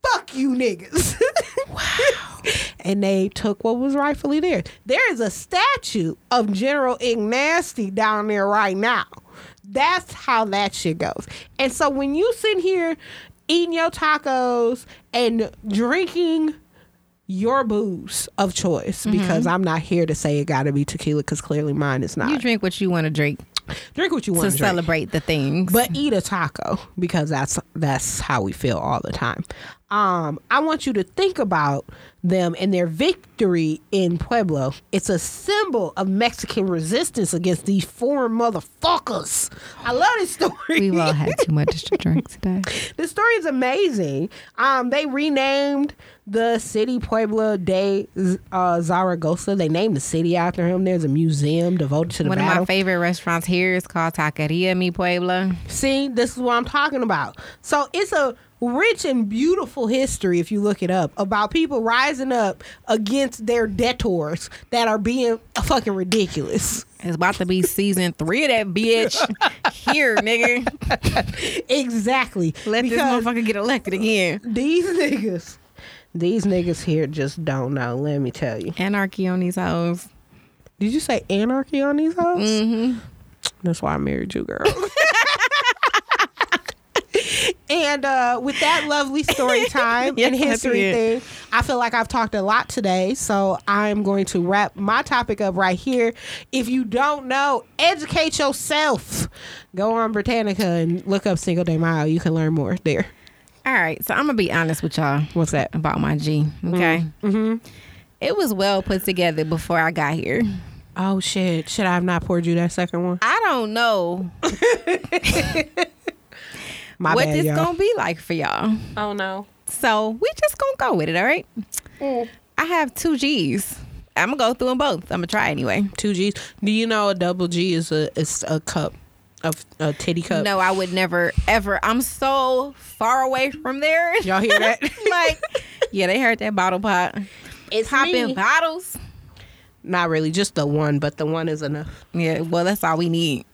Fuck you niggas. wow. and they took what was rightfully theirs. There is a statue of General Ignasti down there right now. That's how that shit goes. And so when you sit here eating your tacos and drinking your booze of choice, because I'm not here to say it got to be tequila, because clearly mine is not. You drink what you want to drink drink what you want to drink celebrate the things. but eat a taco because that's that's how we feel all the time. Um, I want you to think about them and their victory in Puebla. It's a symbol of Mexican resistance against these foreign motherfuckers. I love this story. We've all had too much to drink today. the story is amazing. Um, they renamed the city Puebla de uh, Zaragoza. They named the city after him. There's a museum devoted to the One of my favorite restaurants here is called Taqueria Mi Puebla. See, this is what I'm talking about. So it's a rich and beautiful history, if you look it up, about people rising up against their debtors that are being fucking ridiculous. It's about to be season three of that bitch here, nigga. exactly. Let this motherfucker get elected again. These niggas, these niggas here just don't know. Let me tell you. Anarchy on these hoes. Did you say anarchy on these hoes? Mm-hmm. That's why I married you, girl. and uh, with that lovely story time and history thing, I feel like I've talked a lot today. So I'm going to wrap my topic up right here. If you don't know, educate yourself. Go on Britannica and look up Single Day Mile. You can learn more there. All right, so I'm gonna be honest with y'all What's that? about my G. Okay. Mm-hmm. It was well put together before I got here. Oh shit! Should I have not poured you that second one? I don't know My what bad, this y'all. gonna be like for y'all. oh no. So we just gonna go with it, all right? Mm. I have two G's. I'm gonna go through them both. I'm gonna try anyway. Two G's. Do you know a double G is a is a cup of a titty cup? No, I would never ever. I'm so far away from there. Y'all hear that? like, yeah, they heard that bottle pop. it's Popping bottles. Not really, just the one, but the one is enough. Yeah, well, that's all we need.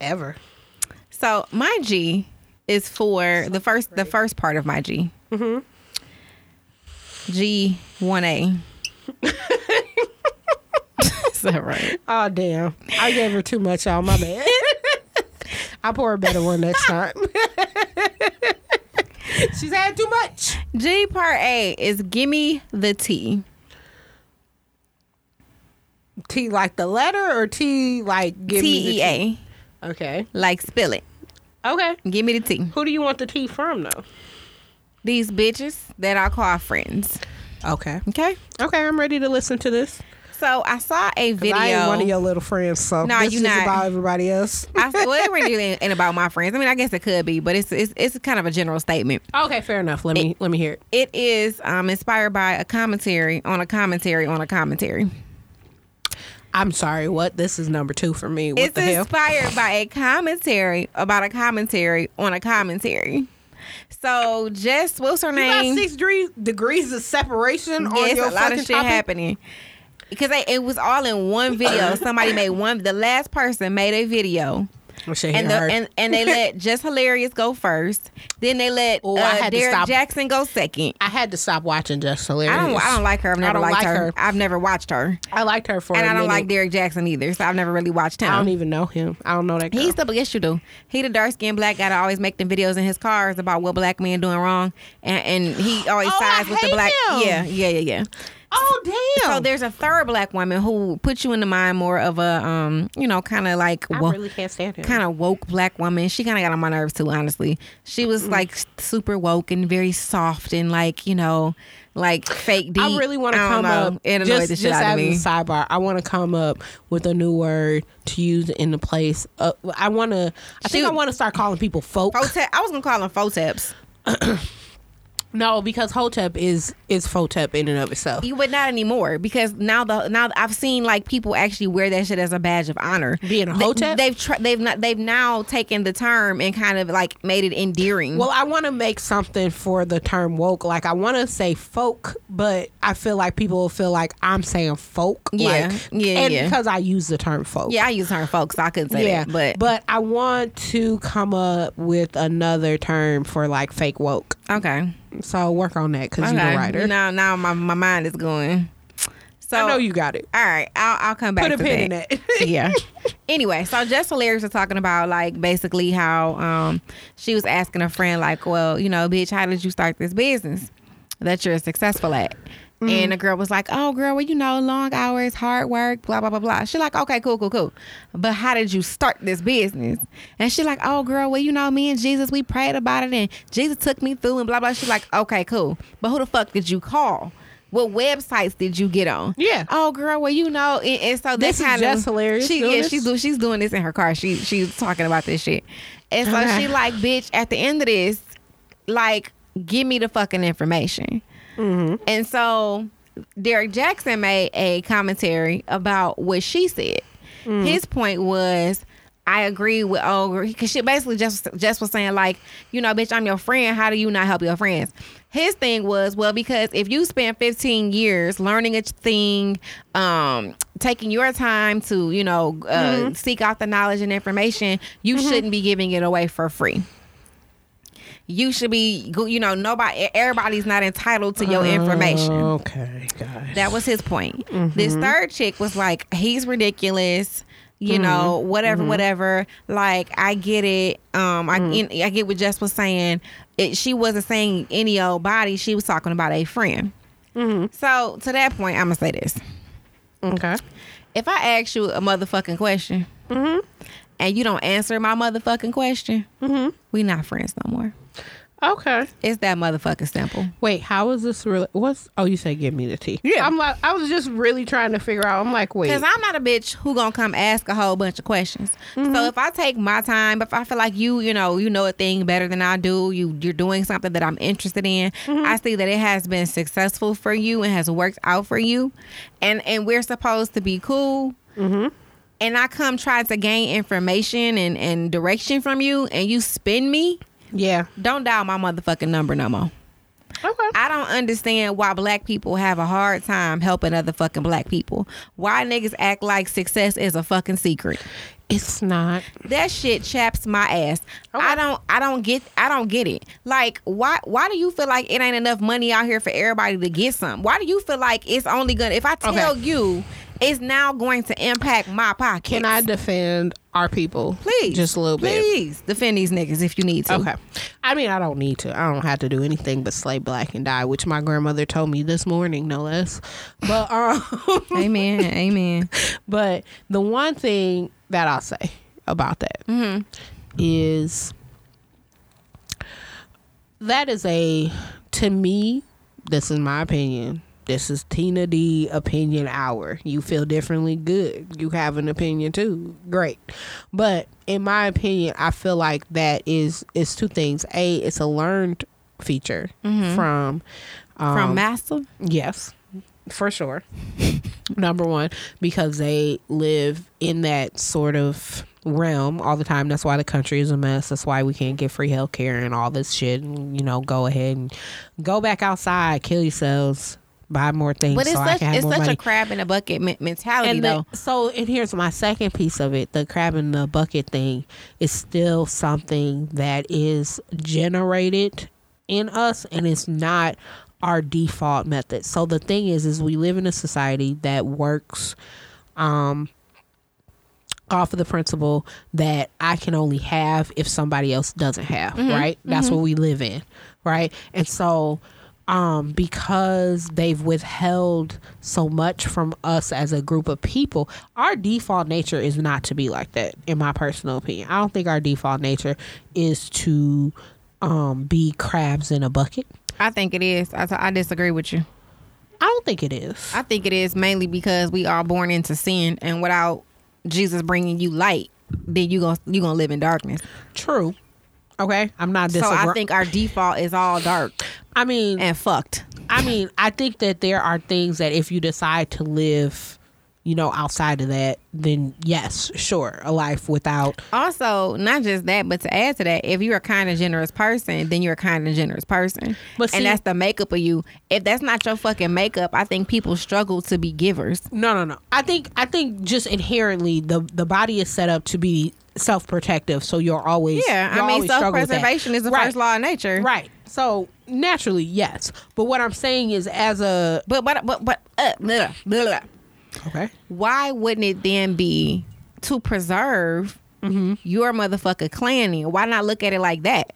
Ever. So my G is for the first the first part of my G. Mm-hmm. G one A. Is that right? Oh damn! I gave her too much. Y'all, my bad. I'll pour a better one next time. She's had too much. G part A is gimme the T. T like the letter or T like give T E A. Okay. Like spill it. Okay. Give me the tea. Who do you want the tea from though? These bitches that I call friends. Okay. Okay. Okay, I'm ready to listen to this. So I saw a video. I ain't one of your little friends, so Nah, this you is not. about everybody else. I, well, it really ain't ain't about my friends. I mean, I guess it could be, but it's it's, it's kind of a general statement. Okay, fair enough. Let me let me hear it. It is um, inspired by a commentary on a commentary on a commentary. I'm sorry. What? This is number two for me. What it's the hell? inspired by a commentary about a commentary on a commentary. So Jess, what's her You got name? six degrees degrees of separation on Yes, your a lot fucking of shit topic? happening. Because it was all in one video. Somebody made one. The last person made a video, shit, and the, and and they let Jess Hilarious go first. Then they let Oh, I uh, to Derek. Jackson go second. I had to stop watching Jess Hilarious. I don't. I don't like her. I've never liked like her. her. I've never watched her, I liked her for and I don't minute. like Derek Jackson either. So I've never really watched him. I don't even know him. I don't know that girl. He's the yes you do. He the dark skinned black guy that always make them videos in his cars about what black men doing wrong, and, and he always Oh, sides with the black. him. Yeah, yeah, yeah, yeah. Oh damn. So there's a third black woman who puts you in the mind more of a um, you know, kind of like I wo- really can't stand him. kind of woke black woman. She kind of got on my nerves too, honestly. She was like super woke and very soft and like you know, like fake deep. I really want to come know. up. It annoyed just the shit just out of me. a sidebar, I want to come up with a new word to use in the place. Uh, I want to. I think I want to start calling people folk. I was gonna call them photeps. No, because hotep is is photep in and of itself. You would not anymore because now the now I've seen like people actually wear that shit as a badge of honor. Being a They- hotep? They've tr- they've not they've now taken the term and kind of like made it endearing. Well, I want to make something for the term woke. Like I want to say folk, but I feel like people will feel like I'm saying folk. Yeah, like, yeah, and yeah. because I use the term folk. yeah, I use her folks. So I couldn't say yeah. that, but, I want to come up with another term for like fake woke. okay. So work on that because Okay. you're the writer. Now now my, my mind is going. So I know you got it. All right, I'll I'll come back Put a to pin that. in that. yeah. Anyway, so Jess Hilarious was talking about like basically how um she was asking a friend like, well, you know, bitch, how did you start this business that you're successful at? Mm-hmm. And the girl was like, "Oh, girl, well, you know, long hours, hard work, blah blah blah blah." She like, "Okay, cool, cool, cool." But how did you start this business? And she like, "Oh, girl, well, you know, me and Jesus, we prayed about it, and Jesus took me through, and blah blah." She like, "Okay, cool." But who the fuck did you call? What websites did you get on? Yeah. Oh, girl, well, you know, and, and so This this is kind of Hilarious She, yeah, this? she's doing she's doing this in her car. She she's talking about this shit, and so Okay. she like, bitch. At the end of this, like, give me the fucking information. Mm-hmm. And so Derek Jackson made a commentary about what she said. Mm. His point was. I agree with oh because she basically just just was saying like you know bitch I'm your friend how do you not help your friends his thing was well because if you spend 15 years learning a thing um taking your time to you know uh, Mm-hmm. seek out the knowledge and information you shouldn't be giving it away for free you should be you know nobody everybody's not entitled to your information oh, Okay, guys. that was his point. Mm-hmm. This third chick was like, he's ridiculous. You mm-hmm. know, whatever, mm-hmm. whatever. Like, I get it. Um, I mm. I get what Jess was saying. It, she wasn't saying any old body. She was talking about a friend. So to that point, I'm gonna say this: okay. if I ask you a motherfucking question, and you don't answer my motherfucking question, we not friends no more. Okay. It's that motherfucking simple. Wait, how is this really? What's? Oh, you say give me the tea. Yeah. I'm like, I was just really trying to figure out. I'm like, wait. Because I'm not a bitch who gonna come ask a whole bunch of questions. So mm-hmm. if I take my time, if I feel like you, you know, you know a thing better than I do, you you're doing something that I'm interested in, mm-hmm. I see that it has been successful for you and has worked out for you, and and we're supposed to be cool. Mm-hmm. And I come try to gain information and, and direction from you, and you spin me. Yeah. Don't dial my motherfucking number no more. Okay. I don't understand why black people have a hard time helping other fucking black people. Why niggas act like success is a fucking secret. It's not. That shit chaps my ass. Okay. I don't I don't get I don't get it. Like why why do you feel like it ain't enough money out here for everybody to get some? Why do you feel like it's only gonna if I tell Okay. you it's now going to impact my pocket? Can I defend our people? please Just a little bit. Please defend these niggas if you need to. Okay. I mean, I don't need to. I don't have to do anything but slay black and die, which my grandmother told me this morning, no less. But um, Amen. Amen. but the one thing that I'll say about that is that is a to me. This is my opinion. This is Tina D opinion hour. You feel differently, good. You have an opinion too, great. But in my opinion, I feel like that is is two things. A, it's a learned feature from um, From Master. Yes, for sure. Number one, because they live in that sort of realm all the time. That's why the country is a mess. That's why we can't get free health care and all this shit. And, you know, go ahead and go back outside, kill yourselves, buy more things But it's so such it's such money. a crab in a bucket me- mentality and though. the, so, and here's my second piece of it: the crab in the bucket thing is still something that is generated in us, and it's not our default method. So the thing is, is we live in a society that works, um, off of the principle that I can only have if somebody else doesn't have, right? That's what we live in, right? And so um because they've withheld so much from us as a group of people, our default nature is not to be like that in my personal opinion. I don't think our default nature is to um be crabs in a bucket. I think it is. I, I disagree with you. I don't think it is. I think it is mainly because we are born into sin, and without Jesus bringing you light, then you gonna you gonna live in darkness. True. Okay, I'm not So. I think our default is all dark I mean, and fucked. I mean, I think that there are things that if you decide to live, you know, outside of that, then yes, sure, a life without. Also, not just that, but to add to that, if you're a kind and generous person, then you're a kind and generous person. But see- and that's the makeup of you. If that's not your fucking makeup, I think people struggle to be givers. No, no, no. I think I think just inherently the the body is set up to be self protective, so you're always Yeah, you'll I mean, self struggle with that. preservation is the Right. first law of nature. Right. So naturally, yes. But what I'm saying is, as a But but but but uh, blah, blah, okay, why wouldn't it then be to preserve Mm-hmm. your motherfucker clanning? Why not look at it like that?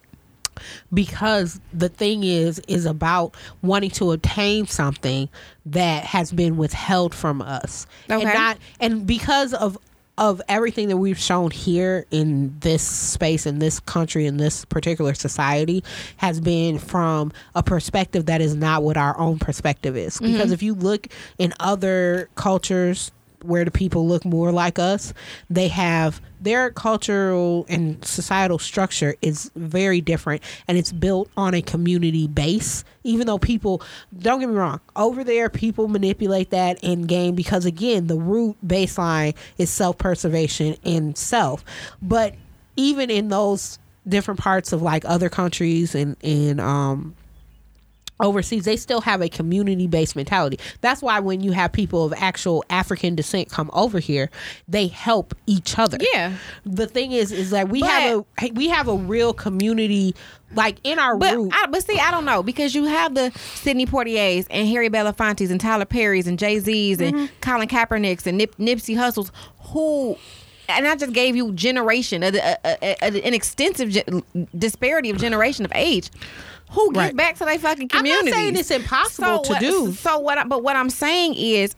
because the thing is is about wanting to obtain something that has been withheld from us and not and because of of everything that we've shown here in this space in this country in this particular society has been from a perspective that is not what our own perspective is. Mm-hmm. Because if you look in other cultures where the people look more like us, they have their cultural and societal structure is very different and it's built on a community base. Even though people, don't get me wrong, over there people manipulate that in game because again, the root baseline is self preservation and self. But even in those different parts of like other countries and, and um overseas they still have a community based mentality that's why when you have people of actual african descent come over here they help each other Yeah. the thing is is that we But- have a we have a real community like in our But root I, but see, I don't know because you have the Sidney Poitiers and Harry Belafontes and Tyler Perry's and Jay Z's Mm-hmm. and Colin Kaepernick's and Nip, Nipsey Hussle's who. And I just gave you generation, a, a, a, a- an extensive ge- disparity of generation of age. Who gives Right. back to their fucking community. I'm not saying it's impossible to what, do. So what? I, but what I'm saying is,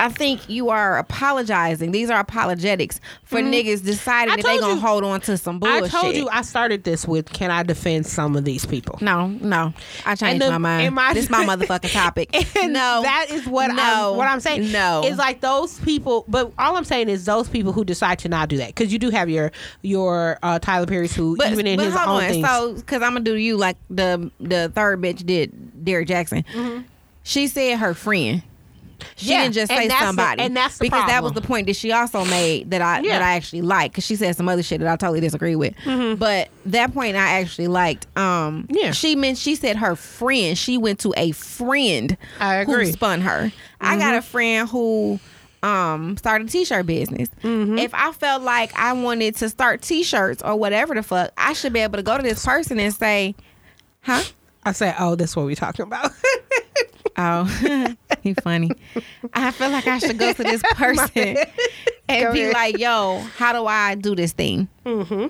I think you are apologizing. These are apologetics for niggas deciding that they gonna you- hold on to some bullshit. I told you I started this with can I defend some of these people? no, no. I changed the- my mind. my- this is my motherfucking topic. No, that is what no, I'm what I'm saying. No, is like those people. But all I'm saying is those people who decide to not do that because you do have your your uh, Tyler Perry's who but, even in his own on. things. So, because I'm gonna do you like the the third bitch did, Derek Jackson. Mm-hmm. She said her friend. She Yeah, didn't just and say that's the- somebody, and that's the because that was the point that she also made that I Yeah. that I actually liked because she said some other shit that I totally disagree with. But that point I actually liked. Um, Mm-hmm. Yeah. she meant she said her friend. She went to a friend. I Who agree. Mm-hmm. spun her? I got a friend who um started a t-shirt business. Mm-hmm. If I felt like I wanted to start t-shirts or whatever the fuck, I should be able to go to this person and say, "Huh? I said, oh, that's what we're talking about. Oh, you funny. I feel like I should go to this person and Go be ahead. like, "Yo, how do I do this thing?" Mm-hmm.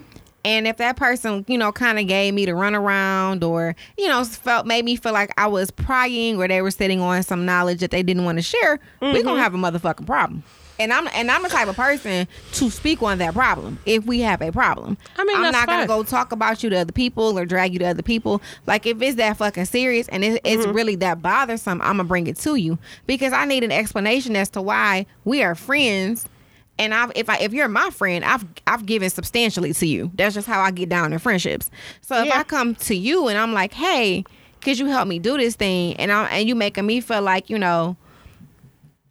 And if that person, you know, kind of gave me the runaround, or you know, felt made me feel like I was prying, or they were sitting on some knowledge that they didn't want to share, we're Mm-hmm. gonna have a motherfucking problem. And I'm and I'm the type of person to speak on that problem if we have a problem. I mean, I'm not gonna go talk about you to other people or drag you to other people. Like if it's that fucking serious and it, it's Mm-hmm. really that bothersome, I'm gonna bring it to you because I need an explanation as to why we are friends. And I've, if I if you're my friend, I've I've given substantially to you. That's just how I get down in friendships. So if Yeah. I come to you and I'm like, hey, could you help me do this thing? And I and you making me feel like you know.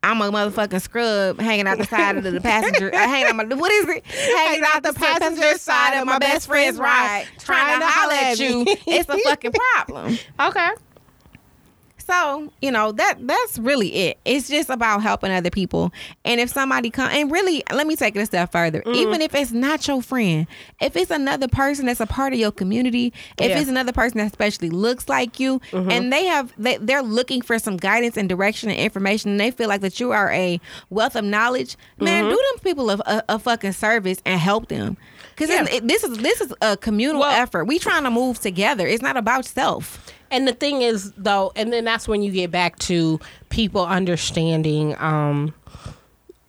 I'm a motherfucking scrub hanging out the side of the passenger. uh, hanging out my what is it? Hanging out the passenger side of my best friend's ride, trying to holler at you. It's a fucking problem. okay. So you know that that's really it. It's just about helping other people. And if somebody come and really, let me take it a step further. Mm-hmm. Even if it's not your friend, if it's another person that's a part of your community, if Yeah. it's another person that especially looks like you, Mm-hmm. and they have they, they're looking for some guidance and direction and information, and they feel like that you are a wealth of knowledge, man, Mm-hmm. do them people a, a, a fucking service and help them. Because Yeah. this is this is a communal Well- effort. We trying to move together. It's not about self. And the thing is, though, and then that's when you get back to people understanding um,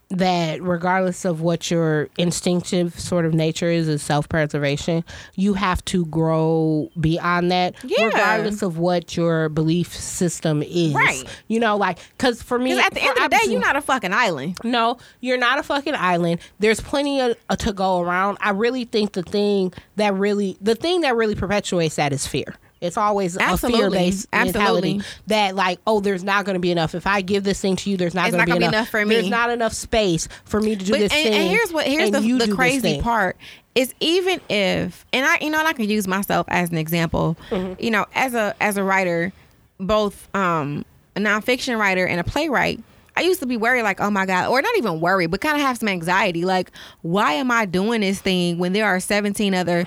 that regardless of what your instinctive sort of nature is, is self preservation, you have to grow beyond that, Yeah. regardless of what your belief system is. Right. You know, like, because for me, Because at the end of the day, you're not a fucking island. no, you're not a fucking island. There's plenty of, uh, to go around. I really think the thing that really, the thing that really perpetuates that is fear. It's always a fear based mentality that like, oh, there's not going to be enough. If I give this thing to you, there's not going to be enough. enough for me. There's not enough space for me to do But this and, thing. and here's what here's the, the crazy part is even if and I you know and I can use myself as an example. Mm-hmm. You know, as a as a writer, both um a nonfiction writer and a playwright. I used to be worried, like, oh my God, or not even worried, but kind of have some anxiety. Like, why am I doing this thing when there are 17 other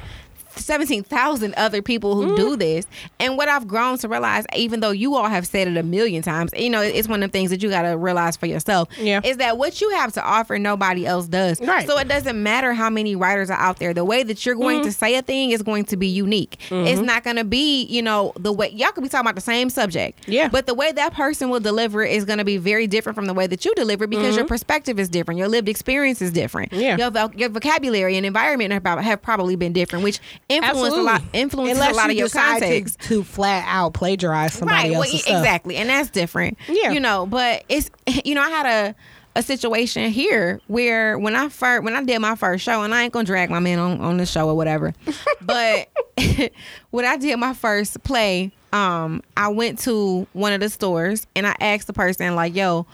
17,000 other people who Mm. do this. And what I've grown to realize, even though you all have said it a million times, you know, it's one of the things that you got to realize for yourself. Yeah. Is that what you have to offer, nobody else does. Right. So it doesn't matter how many writers are out there. The way that you're going Mm-hmm. to say a thing is going to be unique. It's not going to be, you know, the way y'all could be talking about the same subject. Yeah. But the way that person will deliver it is going to be very different from the way that you deliver because your perspective is different. Your lived experience is different. Mm-hmm. Yeah. Your, your vocabulary and environment have, have probably been different, which influence a lot influences Unless a lot of your context. to, to flat out plagiarize somebody right. Else's e- stuff. exactly, and that's different. Yeah. You know, but it's you know I had a a situation here where when I first when I did my first show, and I ain't gonna drag my man on on the show or whatever, but when I did my first play, um, I went to one of the stores and I asked the person like, "Yo,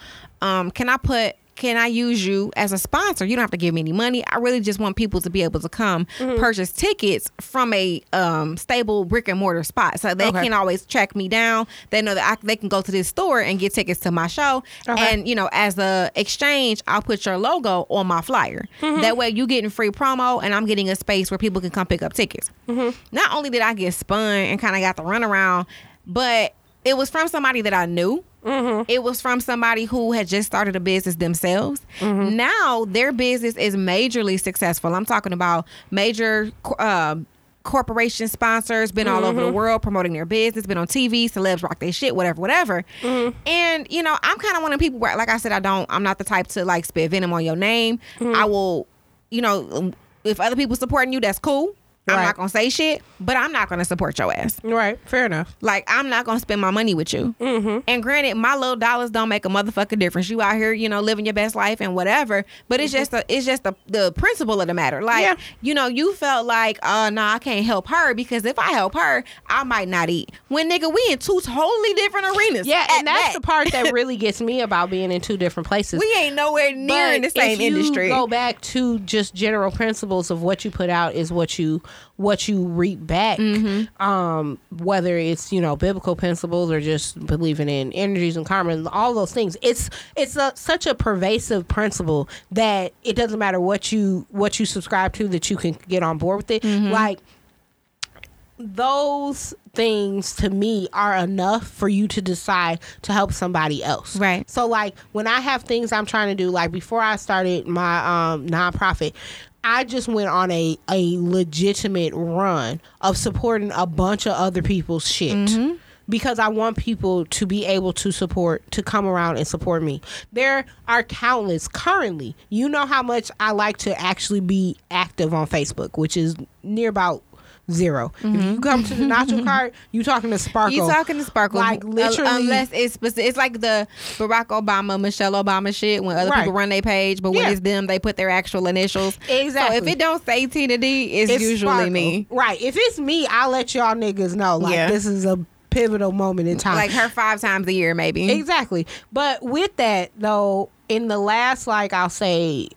um, can I put?" Can I use you as a sponsor? You don't have to give me any money. I really just want people to be able to come Mm-hmm. purchase tickets from a um, stable brick and mortar spot, so they Okay. can always track me down. They know that I, they can go to this store and get tickets to my show. Okay. And you know, as a exchange, I'll put your logo on my flyer. Mm-hmm. That way, you getting free promo, and I'm getting a space where people can come pick up tickets. Mm-hmm. Not only did I get spun and kind of got the runaround, but it was from somebody that I knew. Mm-hmm. It was from somebody who had just started a business themselves. Mm-hmm. Now their business is majorly successful. I'm talking about major uh, corporation sponsors, been all over the Mm-hmm. world promoting their business, been on TV, celebs rock their shit, whatever, whatever. Mm-hmm. And you know, I'm kind of one of the people where, like I said, I don't, I'm not the type to like spit venom on your name. Mm-hmm. I will, you know, if other people supporting you, that's cool. I'm not gonna say shit, but I'm not gonna support your ass. Right. Fair enough. Like I'm not gonna spend my money with you. Mm-hmm. And granted, my little dollars don't make a motherfucking difference. You out here, you know, living your best life and whatever. But it's just a, it's just the the principle of the matter. Like Yeah. you know, you felt like, oh no, I can't help her because if I help her, I might not eat. When nigga, we in two totally different arenas. Yeah, and that's that. the part that really gets me about being in two different places. we ain't nowhere near But in the same industry. Go back to just general principles of what you put out is what you what you reap back. Mm-hmm. Um, whether it's you know biblical principles or just believing in energies and karma and all those things. It's it's a, such a pervasive principle that it doesn't matter what you what you subscribe to that you can get on board with it. Mm-hmm. Like those things to me are enough for you to decide to help somebody else. Right. So like when I have things I'm trying to do, like before I started my um nonprofit, I just went on a a legitimate run of supporting a bunch of other people's shit. Mm-hmm. Because I want people to be able to support, to come around and support me. There are countless currently. You know how much I like to actually be active on Facebook, which is near about 0 If you come to the Nacho card, you talking to Sparkle. You talking to Sparkle? Like Uh, literally, unless it's it's like the Barack Obama, Michelle Obama shit. When other Right. people run their page, but when Yeah. it's them, they put their actual initials. Exactly. So if it don't say Tina D, it's, it's usually Sparkle. me. Right. If it's me, I'll let y'all niggas know. Like Yeah. this is a pivotal moment in time. Like her five times a year, maybe. Exactly. But with that though, in the last like I'll say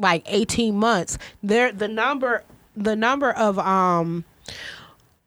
like 18 months, there the number the number of um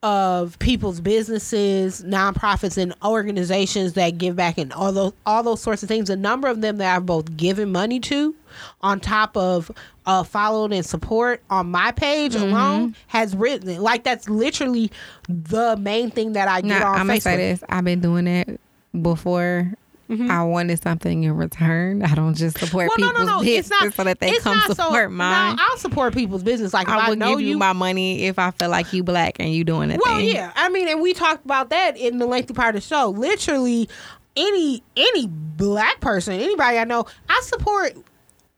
of people's businesses, nonprofits, and organizations that give back and all those all those sorts of things. A number of them that I've both given money to, on top of uh, followed and support on my page Mm-hmm. alone, has written like that's literally the main thing that I get Now, on I'm gonna Facebook. say this: I've been doing it before. Mm-hmm. I wanted something in return. I don't just support Well, people's no, no. business It's not so that they come not so- support mine. No, I'll support people's business. Like I I, will give you, my money if I feel like you black and you doing it. Well, yeah. I mean, and we talked about that in the lengthy part of the show. Literally, any any black person, anybody I know, I support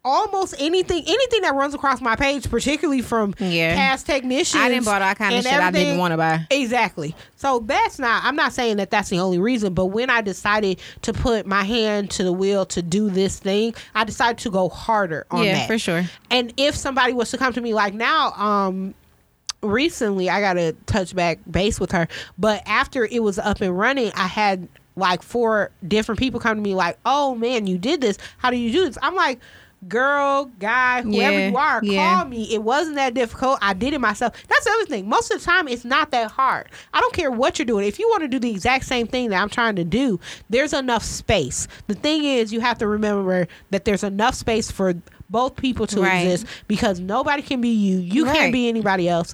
almost anything anything that runs across my page, particularly from Yeah. past technicians. I didn't buy all kind of shit I didn't want to buy. Exactly. So that's not, I'm not saying that that's the only reason, but when I decided to put my hand to the wheel to do this thing, I decided to go harder on Yeah, that. for sure. And if somebody was to come to me like now, um, recently I got a touch back base with her, but after it was up and running, I had like four different people come to me like, "Oh man, you did this. How do you do this?" I'm like, "Girl, guy, whoever Yeah, you are, yeah. call me. It wasn't that difficult. I did it myself. That's the other thing. Most of the time, it's not that hard. I don't care what you're doing. If you want to do the exact same thing that I'm trying to do, there's enough space. The thing is, you have to remember that there's enough space for both people to Right. exist because nobody can be you. You Right. can't be anybody else.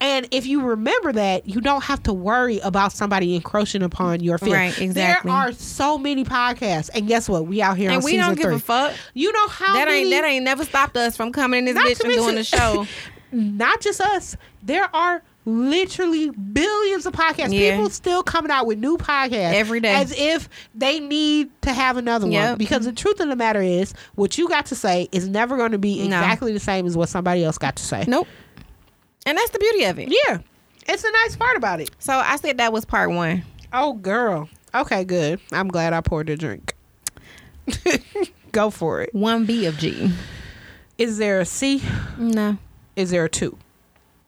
And if you remember that, you don't have to worry about somebody encroaching upon your field. Right, exactly. There are so many podcasts, and guess what? We out here on And we don't give three. a fuck. You know how That many, ain't that ain't never stopped us from coming in this bitch and doing the show. not just us. There are literally billions of podcasts. Yeah. People still coming out with new podcasts Every day. as if they need to have another one. Because the truth of the matter is, what you got to say is never going to be No. exactly the same as what somebody else got to say. Nope. And that's the beauty of it. Yeah, it's a nice part about it. So I said that was part one. Oh, girl. Okay, good. I'm glad I poured a drink. Go for it. One B of G. Is there a C? No. Is there a two?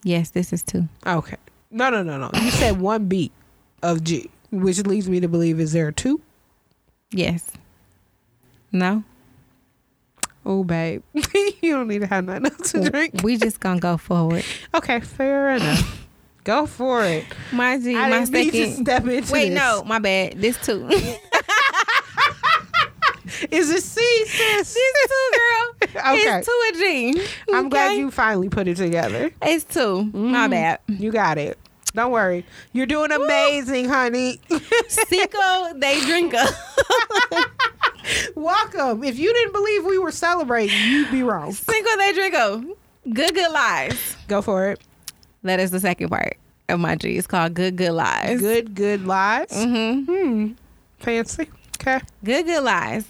Yes, this is two. Okay. No, no, no, no. You said 1B of G, which leads me to believe is there a two? Yes. No. Oh, babe. you don't need to have nothing else to drink. We just gonna go forward. Okay, fair enough. Go for it. My G, I my didn't need to second. step into Wait, this. no, my bad. This two. this Is it C, sis? two, girl. Okay. It's two a G. I'm glad Okay? you finally put it together. It's 2 My mm-hmm. bad. You got it. Don't worry. You're doing amazing, honey. Cinco de Drinker. Welcome. If you didn't believe we were celebrating, you'd be wrong. Cinco de Drinker. Good, good lies. Go for it. That is the second part of my G. It's called Good Good Lies. Good, good lies. Mm-hmm. Hmm. Fancy. Okay. Good Good Lies.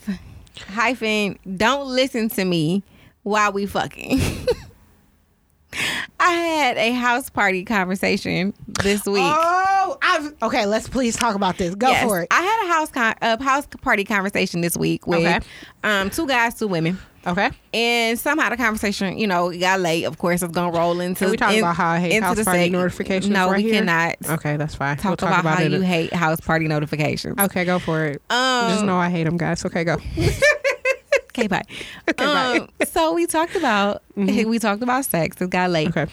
Hyphen. Don't listen to me while we fucking. I had a house party conversation this week. Oh, I've okay. Let's please talk about this. Go Yes. for it. I had a house con- a house party conversation this week with Okay. um two guys, two women. Okay. And somehow the conversation, you know, got late. Of course, it's gonna roll into. Can we talk in- about how I hate house the party seg- notifications No, right we here? cannot Okay, that's fine. talk, we'll talk about, about, how you hate house party notifications. okay, go for it. Um, Just know I hate them, guys. Okay, go. Okay, bye. Okay, bye. um, so we talked about we talked about sex. It got late, Okay.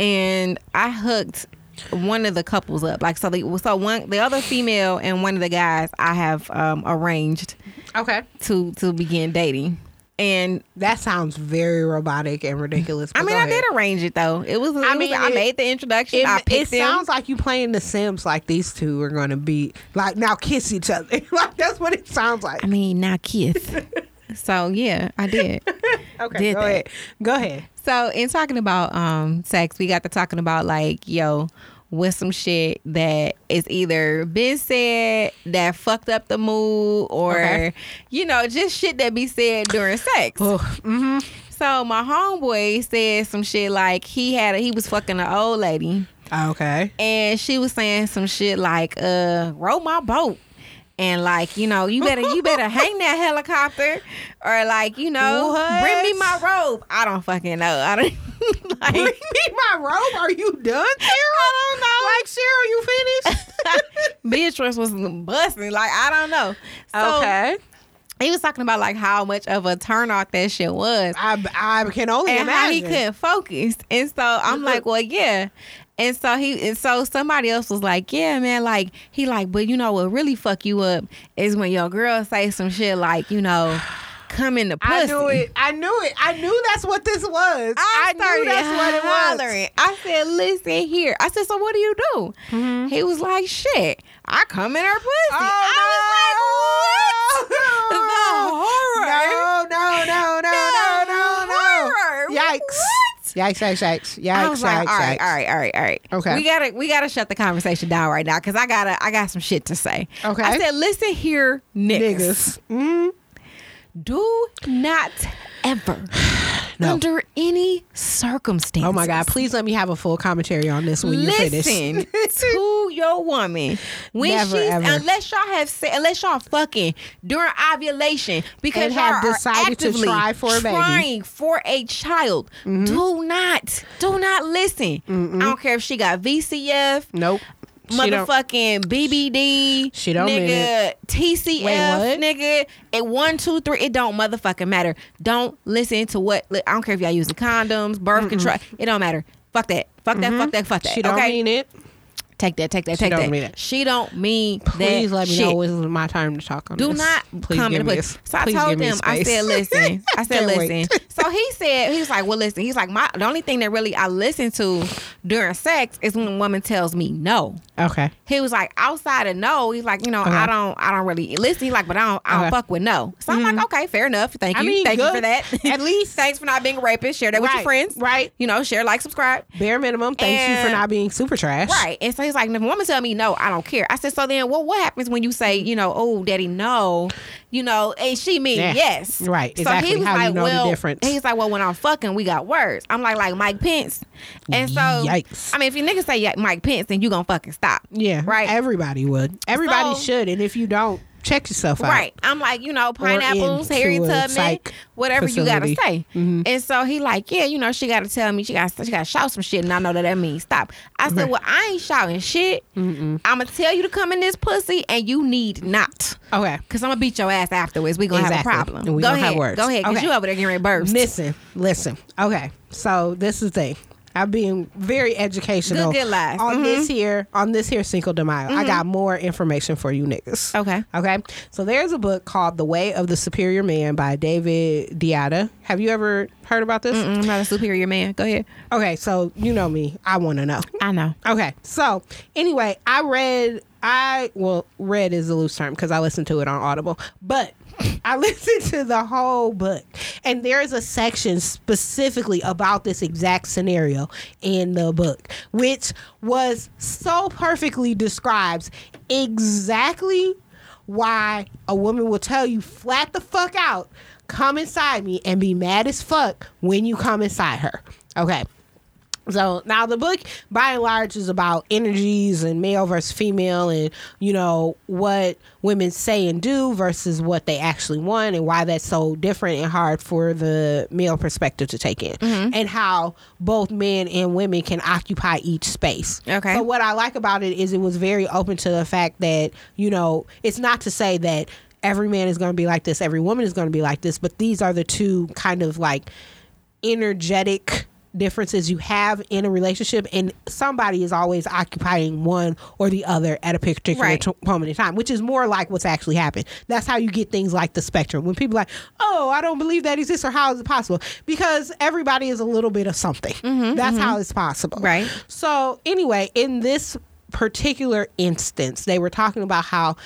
and I hooked one of the couples up. Like so, they, so one the other female and one of the guys I have um, arranged Okay. to to begin dating. And That sounds very robotic and ridiculous. I mean, I ahead. did arrange it though. It was. It I was- mean, I it- made the introduction. It, I it them. sounds like you playing The Sims. Like these two are going to be like now kiss each other. like that's what it sounds like. I mean, now kiss. so yeah, I did. Okay, did go that. ahead. Go ahead. So in talking about um sex, we got to talking about like, yo, with some shit that is either been said that fucked up the mood or Okay. you know, just shit that be said during sex. Mm-hmm. So my homeboy said some shit like he had a, he was fucking an old lady Okay. and she was saying some shit like uh row my boat and like you know you better you better hang that helicopter or like you know What? bring me my robe i don't fucking know i don't like Bring me my robe. Are you done, Cheryl? I don't know. Like Cheryl, you finished? beatrice was busting like i don't know so he was talking about like how much of a turn off that shit was I I can only and how he couldn't focus. And so I'm like, well, yeah. And so he, and so somebody else was like, yeah, man, like he like, but you know what really fuck you up is when your girl say some shit like, you know, come in the pussy. I knew it. I knew it. I knew that's what this was. I, knew started that's what it was. hollering. I said, listen here. I said, so what do you do? Mm-hmm. He was like, shit, I come in her pussy. I was like, oh, I was like, what? The horror. No, no, no, no, no, no, no. horror. Yikes. What? Yikes, yikes, yikes. Yikes, I was like, yikes, all right, yikes. all right, all right, all right. Okay. we gotta we gotta shut the conversation down right now because I gotta I got some shit to say. Okay. I said, listen here, niggas, Niggas. Mm, do not ever, No. under any circumstances. Oh my God. Please let me have a full commentary on this when you Listen finish. to your woman when Never, she's ever. unless y'all have said, unless y'all fucking during ovulation because And y'all have decided to try for a baby. Mm-hmm. trying for a child. Do not, do not listen. I don't care if she got VCF, Nope. Motherfucking BBD, She don't nigga, TCF, Wait, what? nigga. It one, two, three. It don't motherfucking matter. Don't listen to what. I don't care if y'all using condoms, birth control. It don't matter. Fuck that. Fuck that. Fuck that. Fuck that. Mm-hmm. She don't okay? mean it. Take that. Take that. She Take don't that. mean it. She don't mean Please that. Please let me shit. know it's my time to talk on Do this. not Please come give in me the a- pussy. So I told him, I said, listen. I said, listen. So he said, he was like, well, listen. He's like, my the only thing that really I listen to during sex is when a woman tells me no. Okay. He was like, outside of no, he's like, you know, I don't, I don't really listen. He's like, but I don't, I don't Okay. fuck with no. So I'm like, mm-hmm. okay, fair enough. Thank I you, mean, thank you for that. At least- thanks for not being a rapist. Share that with your friends. right. You know, share, like, subscribe. Bare minimum. Thanks you for not being super trash. Right. And so like, if a woman tell me no, I don't care. I said, so then well, what happens when you say, you know, oh, daddy, no, you know, and she mean Yeah. yes. Right. So Exactly. he was How do you like, know well, he's like, well, when I'm fucking, we got words. I'm like, like Mike Pence. And so, Yikes. I mean, if you niggas say Mike Pence, then you gonna fucking stop. Yeah. Right. Everybody would. Everybody So- should. And if you don't, check yourself out. Right. I'm like, you know, pineapples, Harry Tubman, whatever you gotta facility. Mm-hmm. say. And so he like, yeah, you know, she gotta tell me, she got she gotta shout some shit, and I know that that means stop. I said, Right. well, I ain't shouting shit. I'm gonna tell you to come in this pussy, and you need not. Okay. Cause I'm gonna beat your ass afterwards. We gonna Exactly. have a problem. And we Go gonna have ahead. words. Go ahead, cause Okay. you over there getting ready burst. Listen, listen. Okay, so this is the thing. I'm being very educational Good, good lies. on Mhm. this here on this here Cinco de Mayo. I got more information for you niggas. Okay. Okay. So there's a book called The Way of the Superior Man by David Deida. Have you ever heard about this? Mm, I'm not a superior man. Go ahead. Okay, so you know me. I want to know. I know. Okay, so anyway, I read. I well, read is a loose term because I listened to it on Audible, but I listened to the whole book, and there is a section specifically about this exact scenario in the book, which was so perfectly describes exactly why a woman will tell you flat the fuck out, come inside me, and be mad as fuck when you come inside her. Okay. So now the book, by and large, is about energies and male versus female, and you know what women say and do versus what they actually want, and why that's so different and hard for the male perspective to take in, mm-hmm. and how both men and women can occupy each space. Okay. So what I like about it is it was very open to the fact that you know it's not to say that every man is going to be like this, every woman is going to be like this, but these are the two kind of like energetic differences you have in a relationship and somebody is always occupying one or the other at a particular Right. t- moment in time which is more like what's actually happened. That's how you get things like the spectrum. When people are like oh i don't believe that exists or how is it possible? Because everybody is a little bit of something. That's how it's possible. Right. so anyway in this particular instance they were talking about how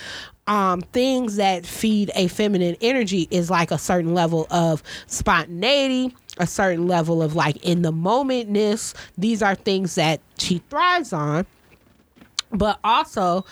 um, things that feed a feminine energy is like a certain level of spontaneity, a certain level of like in the momentness. These are things that she thrives on. But also,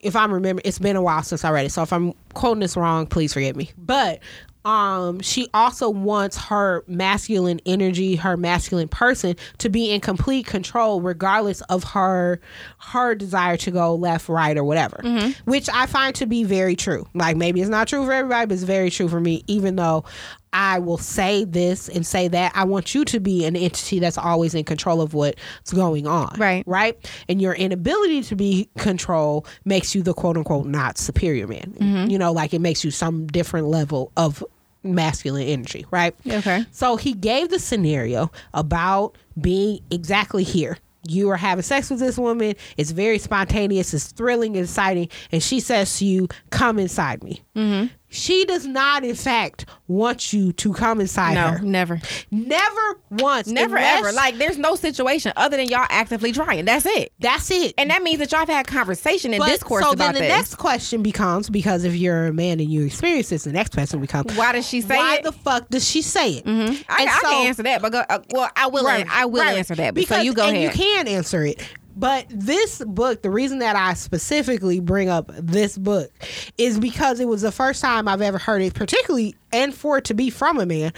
if I'm remembering, it's been a while since I read it. So if I'm quoting this wrong, please forgive me. But um she also wants her masculine energy her masculine person to be in complete control regardless of her her desire to go left right or whatever which i find to be very true like maybe it's not true for everybody but it's very true for me even though i will say this and say that. I want you to be an entity that's always in control of what's going on Right. right? And your inability to be control makes you the quote unquote not superior man. You know like it makes you some different level of masculine energy right? Okay. so he gave the scenario about being exactly here. You are having sex with this woman. It's very spontaneous. It's thrilling exciting. And she says to you come inside me. Mm-hmm. She does not in fact want you to come inside No, her never. never once Never unless- ever. Like there's no situation other than y'all actively trying. That's it. that's it And that means that y'all have had conversation and But- discourse so about this. So then the next question becomes because if you're a man and you experience this, the next question becomes Why does she say why it? Why the fuck does she say it? Mm-hmm. I, I can answer that, but go, uh, well, I will. I will answer that. But so you go and ahead. you can answer it. But this book, the reason that I specifically bring up this book is because it was the first time I've ever heard it, particularly and for it to be from a man,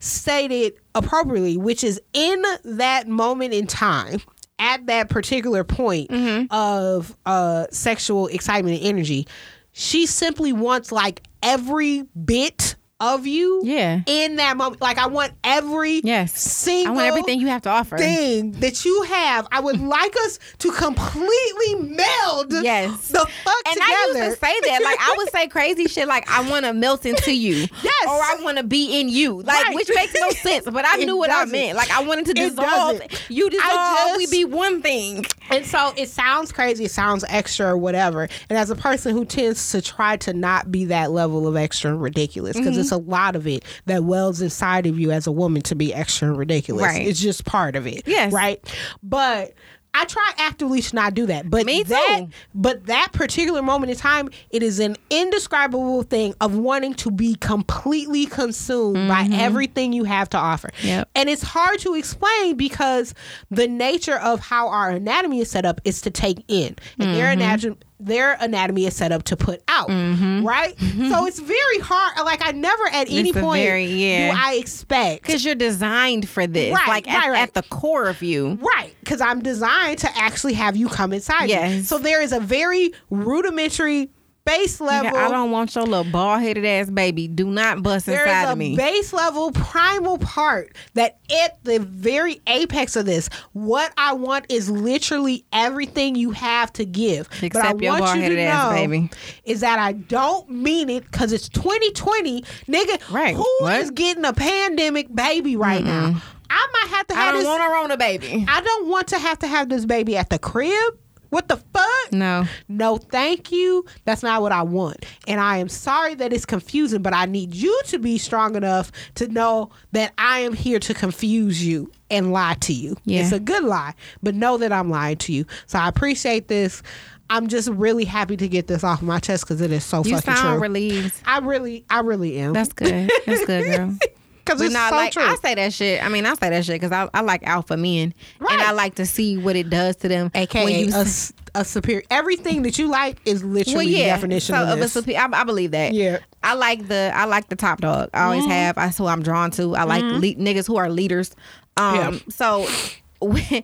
stated appropriately, which is in that moment in time, at that particular point Mm-hmm. of uh, sexual excitement and energy, she simply wants like every bit of you Yeah. in that moment. Like I want every Yes. single I want everything you have to offer. thing that you have. I would like us to completely meld Yes. the fuck And together. I used to say that. Like I would say crazy shit like I want to melt into you. Yes. Or I want to be in you. Like Right. which makes no sense. But I It knew what I doesn't. meant. Like I wanted to dissolve. You dissolve, I we just- be one thing. And so it sounds crazy, it sounds extra or whatever. And as a person who tends to try to not be that level of extra and ridiculous, because Mm-hmm. it's a lot of it that wells inside of you as a woman to be extra and ridiculous. Right. It's just part of it. Yes. Right. But I try actively to not do that. But Me that but that particular moment in time, it is an indescribable thing of wanting to be completely consumed by everything you have to offer. Mm-hmm. Yep. And it's hard to explain because the nature of how our anatomy is set up is to take in. And their Mm-hmm. anatomy their anatomy is set up to put out. Mm-hmm. Right? Mm-hmm. So it's very hard. Like I never at any It's a point very- yeah. do I expect Because you're designed for this. Right, like at, right, at the core of you. Right, because I'm designed to actually have you come inside. me. So there is a very rudimentary base level. Nigga, I don't want your little bald headed ass baby. Do not bust there inside is a of me. base level primal part that at the very apex of this, what I want is literally everything you have to give. but I Except your want you to ass baby. is that I don't mean it because it's 2020, nigga. Right. Who is What? getting a pandemic baby right now? I might have to have I don't this. want a Rona baby. I don't want to have to have this baby at the crib. What the fuck? No. No, thank you. That's not what I want. And I am sorry that it's confusing, but I need you to be strong enough to know that I am here to confuse you and lie to you. Yeah. It's a good lie, but know that I'm lying to you. So I appreciate this. I'm just really happy to get this off my chest because it is so You fucking sound true. relieved. I really, I really am. That's good. That's good, girl. because But it's not so like true. I say that shit. I mean, I say that shit because I, I like alpha men, Right. and I like to see what it does to them. AKA when you a, s- a superior. Everything that you like is literally well, yeah. the definition so of of a this. supe- I, I believe that. Yeah. I like the I like the top dog. I always have. That's who I'm drawn to. I like le- niggas who are leaders. Um. Yeah. So. When,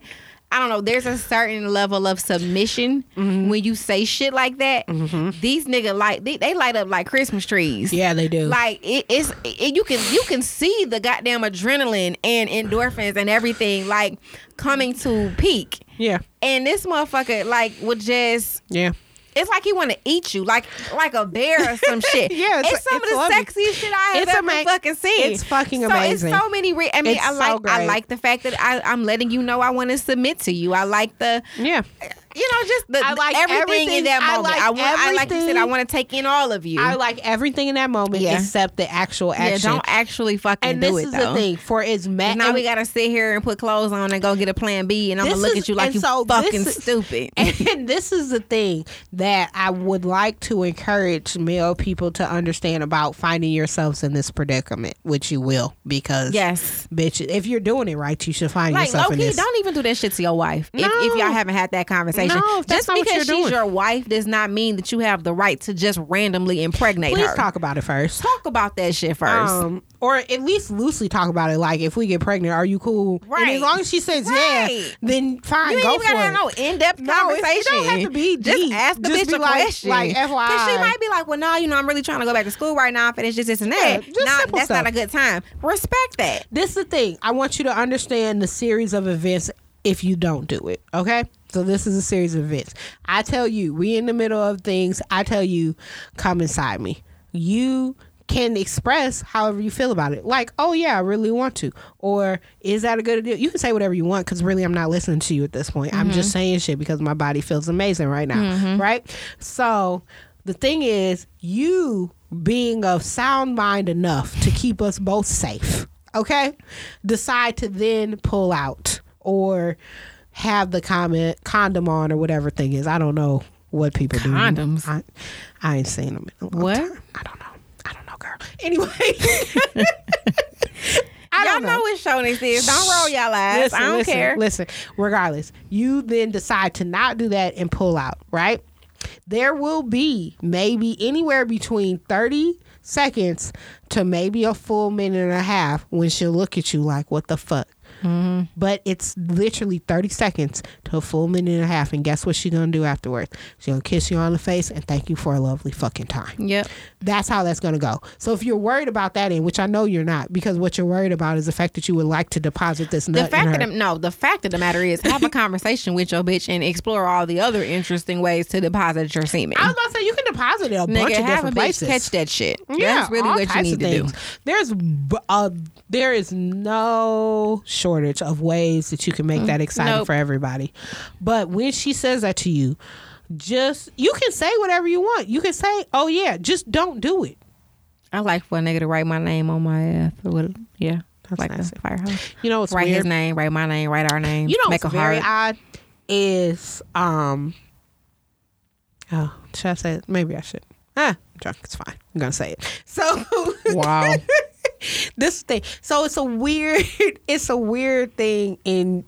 I don't know. There's a certain level of submission Mm-hmm. when you say shit like that. These niggas like they, they light up like Christmas trees. yeah, they do. Like it, it's it, you can you can see the goddamn adrenaline and endorphins and everything like coming to peak. yeah, And this motherfucker like would just yeah. It's like he want to eat you like like a bear or some shit. Yeah, it's- it's, some it's of the lovely. sexiest shit I have It's ever ama- fucking seen. it's fucking so amazing. It's so many. Re- I mean, It's I so like I like the fact that I, I'm letting you know I want to submit to you. I like the Yeah. You know just the I like everything, everything- in that I moment. like I want I like you said I want to take in all of you. I like everything in that moment Yeah. except the actual yeah, action. don't actually fucking and do this it is though. the thing. For as mad, Now we gotta sit here and put clothes on and go get a plan B, and I'm gonna look is- at you like and you so fucking is- stupid. And this is the thing that I would like to encourage male people to understand about finding yourselves in this predicament, which you will, because yes. bitch, if you're doing it right, you should find Like yourself in this. don't even do that shit to your wife. If, if y'all haven't had that conversation, No, that's just because you're she's doing. your wife does not mean that you have the right to just randomly impregnate her. Please her. talk about it first. Talk about that shit first. Um, or at least loosely talk about it. Like, if we get pregnant, are you cool? And Right. as long as she says yeah, then fine, you go even for gotta it. have no in-depth No, conversation. it don't have to be Just deep. ask the Just bitch a like- question. like, Because she might be like, well, no, you know, I'm really trying to go back to school right now and finish this, this, and that. Yeah, just Nah, simple that's stuff. not a good time. Respect that. this is the thing. I want you to understand the series of events if you don't do it. Okay? So this is a series of events. I tell you, we in the middle of things. I tell you, come inside me. You can express however you feel about it. Like, oh yeah, I really want to. Or is that a good idea? You can say whatever you want because really I'm not listening to you at this point. I'm just mm-hmm. saying shit because my body feels amazing right now. Mm-hmm. Right? So the thing is, you being of sound mind enough to keep us both safe, okay? Decide to then pull out or have the comment condom on or whatever thing is. I don't know what people do. Condoms? I, I ain't seen them in a long What? time. I don't know. I don't know, girl. Anyway. I Y'all don't know what show this is. Don't roll y'all eyes. Listen, I don't listen, care. Listen, regardless, you then decide to not do that and pull out, right? There will be maybe anywhere between 30 seconds to maybe a full minute and a half when she'll look at you like, what the fuck? Mm-hmm. But it's literally 30 seconds to a full minute and a half. And guess what she's going to do afterwards? She's going to kiss you on the face and thank you for a lovely fucking time. Yep. That's how that's going to go. So if you're worried about that, in which I know you're not, because what you're worried about is the fact that you would like to deposit this The fact the, no, the fact of the matter is, have a conversation with your bitch and explore all the other interesting ways to deposit your semen. I was about to say you can deposit it a bunch of different places. catch that shit. Yeah, That's really all what you need to do. things. There's b- uh, there is no shortage of ways that you can make that exciting Mm, Nope. for everybody. But when she says that to you, just you can say whatever you want. You can say, "Oh yeah," just don't do it. I like for a nigga to write my name on my ass. Or yeah. That's like the firehouse. You know what's write weird? his name, write my name, write our name. You know make what's a very heart. odd is um. Oh, should I say it? Maybe I should. Ah, I'm drunk. It's fine. I'm gonna say it. So Wow. this thing. So it's a weird. It's a weird thing in.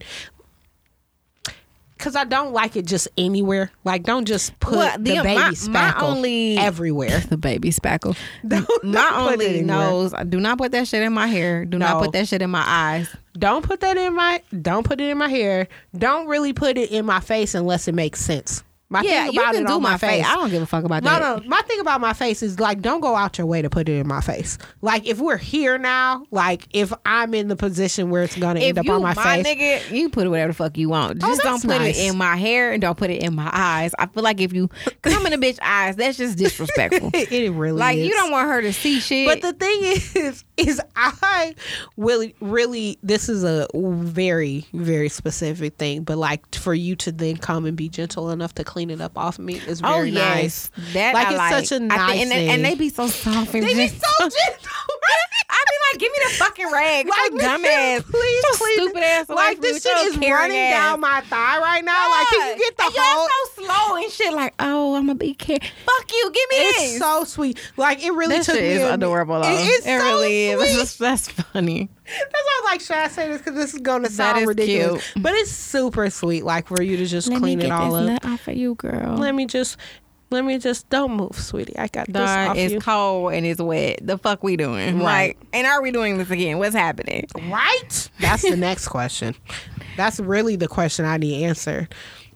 Cause I don't like it just anywhere. Like, don't just put Well, the, the- baby my- my spackle only- everywhere. the baby spackle. Don't- don't put only nose. Do not put that shit in my hair. Do not put that shit in my eyes. Don't put that in my. Don't put it in my hair. Don't really put it in my face unless it makes sense. My yeah, thing you can it do my my face. I don't give a fuck about No, that. no. No. My thing about my face is like, don't go out your way to put it in my face. Like, if we're here now, like, if I'm in the position where it's gonna If end up you on my, my face, nigga, you put it whatever the fuck you want. Oh, Just don't put nice. it in my hair and don't put it in my eyes. I feel like if you come in a bitch eyes, that's just disrespectful. it really like is. you don't want her to see shit. But the thing is, is I really, really, this is a very, very specific thing. But like for you to then come and be gentle enough to clean it up off of me is oh, very oh yes, nice. that Like, I it's like. such a nice think- and, thing. and they be so soft and They be gentle. so gentle. I be like, give me the fucking rag. Like, dumbass. please, please. Stupid ass. Like this shit is running ass. down my thigh right now. Like, can you get the and whole? Y'all so slow and shit. Like, oh, I'm gonna be care. Fuck you. Give me It's this. so sweet. Like it really that took shit me. is adorable. It is It so really is. That's funny. That's why I'm like, should I say this? Because this is going to sound is ridiculous. cute. But it's super sweet. Like for you to just Let clean it all up. off of you, girl. Let me just, let me just don't move, sweetie. I got this off it's you. cold and it's wet. The fuck we doing? Right. Like, and are we doing this again? What's happening? Right? That's the next question. That's really the question I need answered.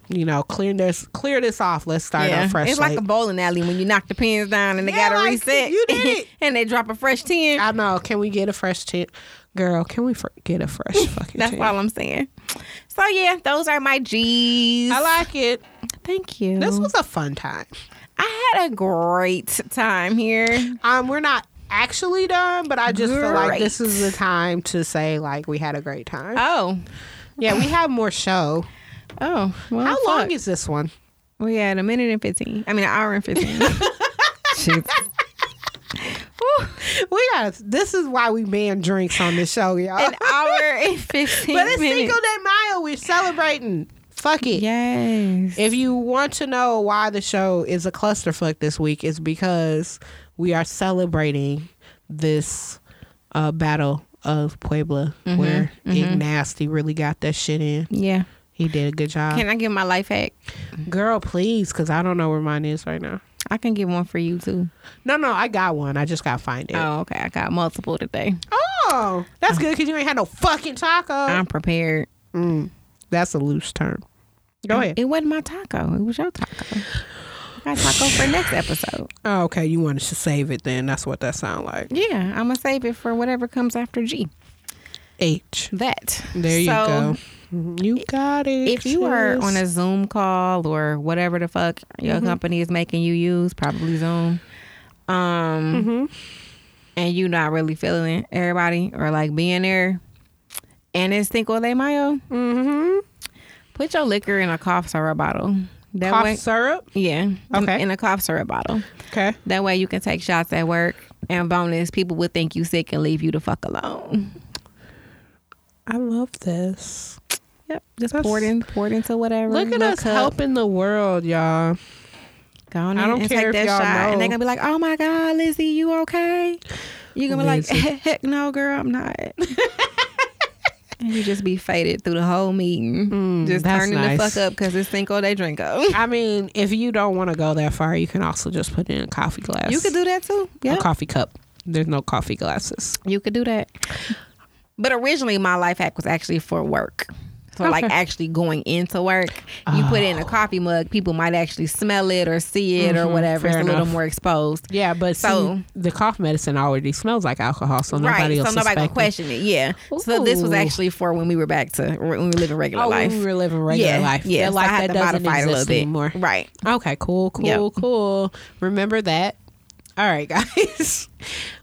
You know, clear this, clear this off. Let's start yeah, a fresh it's like a bowling alley when you knock the pins down and they Yeah, gotta like, reset. you did and they drop a fresh tin. I know. Can we get a fresh tint, girl? Can we fr- get a fresh fucking? That's all I'm saying. So yeah, those are my G's. I like it. Thank you. This was a fun time. I had a great time here. Um, we're not actually done, but I just feel like this is the time to say like we had a great time. Oh, yeah, we have more show. Oh. Well, How long is this one? We had a minute and fifteen. I mean, an hour and fifteen. We got. This is why we ban drinks on this show, y'all. An hour and fifteen but it's minutes. Cinco de Mayo. We're celebrating. Fuck it. Yes. If you want to know why the show is a clusterfuck this week, is because we are celebrating this uh, battle of Puebla, Mm-hmm, where Ig Nasty really got that shit in. Yeah. He did a good job. Can I give my life hack? Girl, please, because I don't know where mine is right now. I can give one for you too. No, no, I got one. I just got to find it. Oh, okay. I got multiple today. Oh, that's good because you ain't had no fucking taco. I'm prepared. Mm, that's a loose term. Go ahead. It wasn't my taco. It was your taco. I got taco for next episode. Oh, okay, you wanted to save it then. That's what that sound like. Yeah, I'm gonna save it for whatever comes after G. H. That. There you So, go. You got it. If you are on a Zoom call or whatever the fuck your Mm-hmm. company is making you use, probably Zoom, um, Mm-hmm. and you not really feeling everybody or like being there, and it's Cinco de Mayo, mm-hmm. put your liquor in a cough syrup bottle. That cough way, syrup. yeah, in- Okay. in a cough syrup bottle. Okay. That way you can take shots at work. And bonus, people would think you sick and leave you the fuck alone. I love this. Yep, just That's- pour it in, pour it into whatever. Look at us cup. helping the world, y'all. Go on I don't and care take if that y'all shot, know. and they're gonna be like, "Oh my God, Lizzie, you okay?" You're gonna be Lizzie. like, "Heck no, girl, I'm not." and you just be faded through the whole meeting, just Mm, that's turning nice. the fuck up because it's Cinco de Drinko. I mean, if you don't want to go that far, you can also just put in a coffee glass. You could do that too. a Yeah, coffee cup. There's no coffee glasses. you could do that. But originally, my life hack was actually for work. So, like, Okay. Oh. actually going into work, you put it in a coffee mug. People might actually smell it or see it or Mhm, whatever. it's a little more exposed. Yeah, but So- so the cough medicine already smells like alcohol, so nobody right, will so nobody it. question it. Yeah. So this was actually for when we were back to when we were living regular Oh, life. when we were living regular yeah, life. Yeah, That so had that doesn't modify it a little exist bit. anymore. Right. Okay, cool, cool, Yep. cool. Remember that. All right, guys.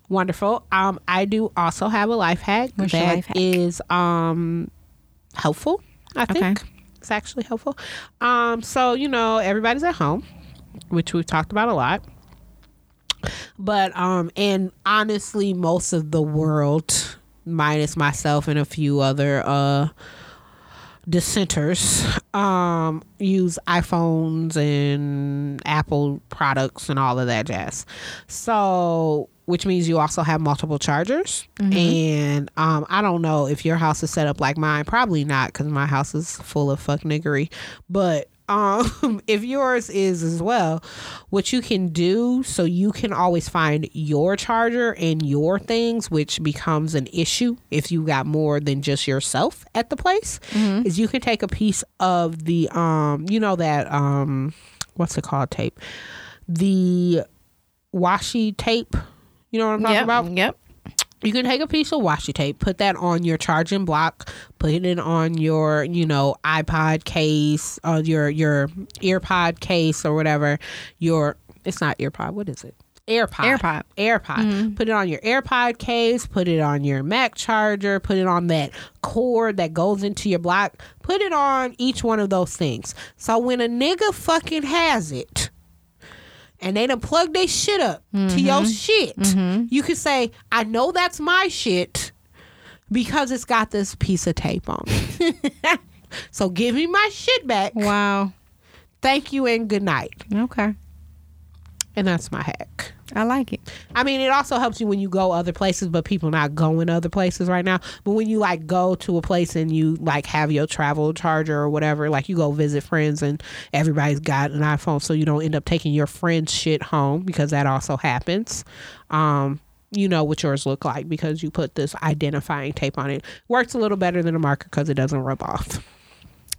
Wonderful. Um, I do also have a life hack What's that life hack? is um helpful. I Okay. think it's actually helpful. Um, so you know everybody's at home, which we've talked about a lot. But um, and honestly, most of the world, minus myself and a few other uh dissenters um use iPhones and Apple products and all of that jazz. So which means you also have multiple chargers. And um I don't know if your house is set up like mine. Probably not cuz my house is full of fuck niggery. But um if yours is as well what you can do so you can always find your charger and your things which becomes an issue if you got more than just yourself at the place is you can take a piece of the um you know that um what's it called tape the washi tape you know what i'm talking Yep. about Yep. You can take a piece of washi tape, put that on your charging block, put it on your, you know, iPod case or your your earpod case or whatever. Your it's not earpod. What is it? AirPod. AirPod. AirPod. Mm-hmm. Put it on your AirPod case. Put it on your Mac charger. Put it on that cord that goes into your block. Put it on each one of those things. So when a nigga fucking has it, and they done plug their shit up to your mm-hmm. shit, mm-hmm. you could say, I know that's my shit because it's got this piece of tape on it. so give me my shit back. Wow. Thank you and good night. Okay. And that's my hack. I like it. I mean, it also helps you when you go other places, but people not going other places right now. But when you like go to a place and you like have your travel charger or whatever, like you go visit friends and everybody's got an iPhone, so you don't end up taking your friend's shit home because that also happens. Um, you know what yours look like because you put this identifying tape on it. Works a little better than a marker because it doesn't rub off.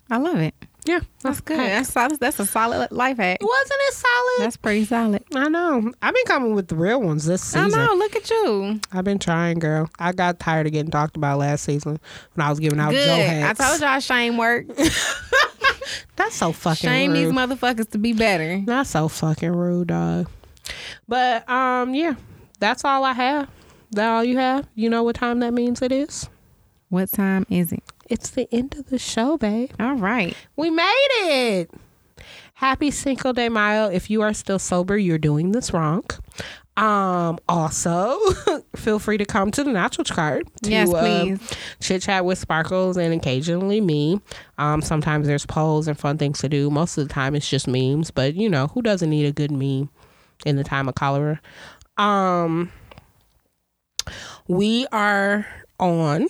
I love it. Yeah, That's good. That's solid. That's a solid life hack. Wasn't it solid? That's pretty solid. I know. I've been coming with the real ones this season. I know. Look at you. I've been trying, girl. I got tired of getting talked about last season when I was giving out Good. Joe I told y'all shame work. That's so fucking Shame rude. these motherfuckers to be better. That's so fucking rude, dog. But um, yeah, that's all I have. That all you have? You know what time that means it is? What time is it? It's the end of the show, babe. All right. We made it. Happy Cinco de Mayo. If you are still sober, you're doing this wrong. Um, also, feel free to come to the Natural Chart To, Yes, uh, chit chat with Sparkles and occasionally me. Um, sometimes there's polls and fun things to do. Most of the time it's just memes, but you know, who doesn't need a good meme in the time of cholera? Um, we are on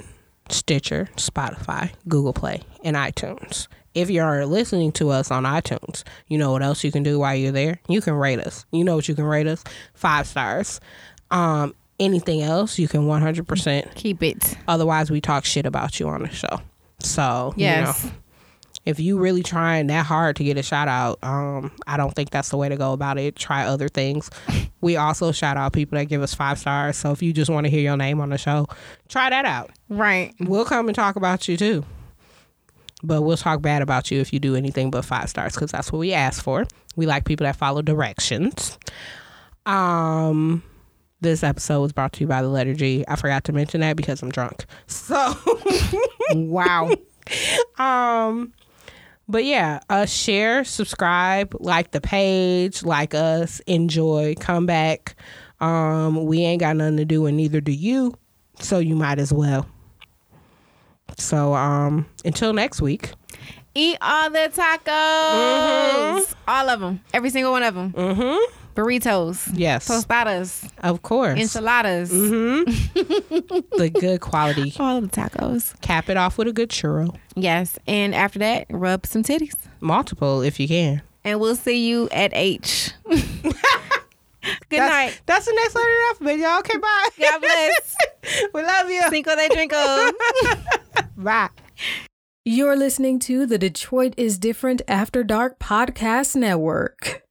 Stitcher, Spotify, Google Play, and iTunes. If you're listening to us on iTunes, you know what else you can do while you're there? You can rate us. You know what you can rate us? Five stars. Um, anything else, you can 100%. Keep it. Otherwise, we talk shit about you on the show. So, Yes. you know, if you really trying that hard to get a shout out, um, I don't think that's the way to go about it. Try other things. We also shout out people that give us five stars. So if you just want to hear your name on the show, try that out. Right. We'll come and talk about you too. But we'll talk bad about you if you do anything but five stars because that's what we ask for. We like people that follow directions. Um, this episode was brought to you by the letter G. I forgot to mention that because I'm drunk. So, Wow. um, but yeah, uh, share, subscribe, like the page, like us, enjoy, come back. Um, we ain't got nothing to do, and neither do you. So you might as well. So um, until next week. Eat all the tacos. Mm-hmm. All of them. Every single one of them. Mm-hmm. Burritos. Yes, Tostadas. of course. Enchiladas. Mm-hmm. the good quality. All the tacos. Cap it off with a good churro. Yes. And after that, rub some titties. Multiple if you can. And we'll see you at H. Good That's, night. That's the next letter in the alphabet, y'all. Okay, bye. God bless. we love you. Cinco de Drinko. Bye. You're listening to the Detroit is Different After Dark Podcast Network.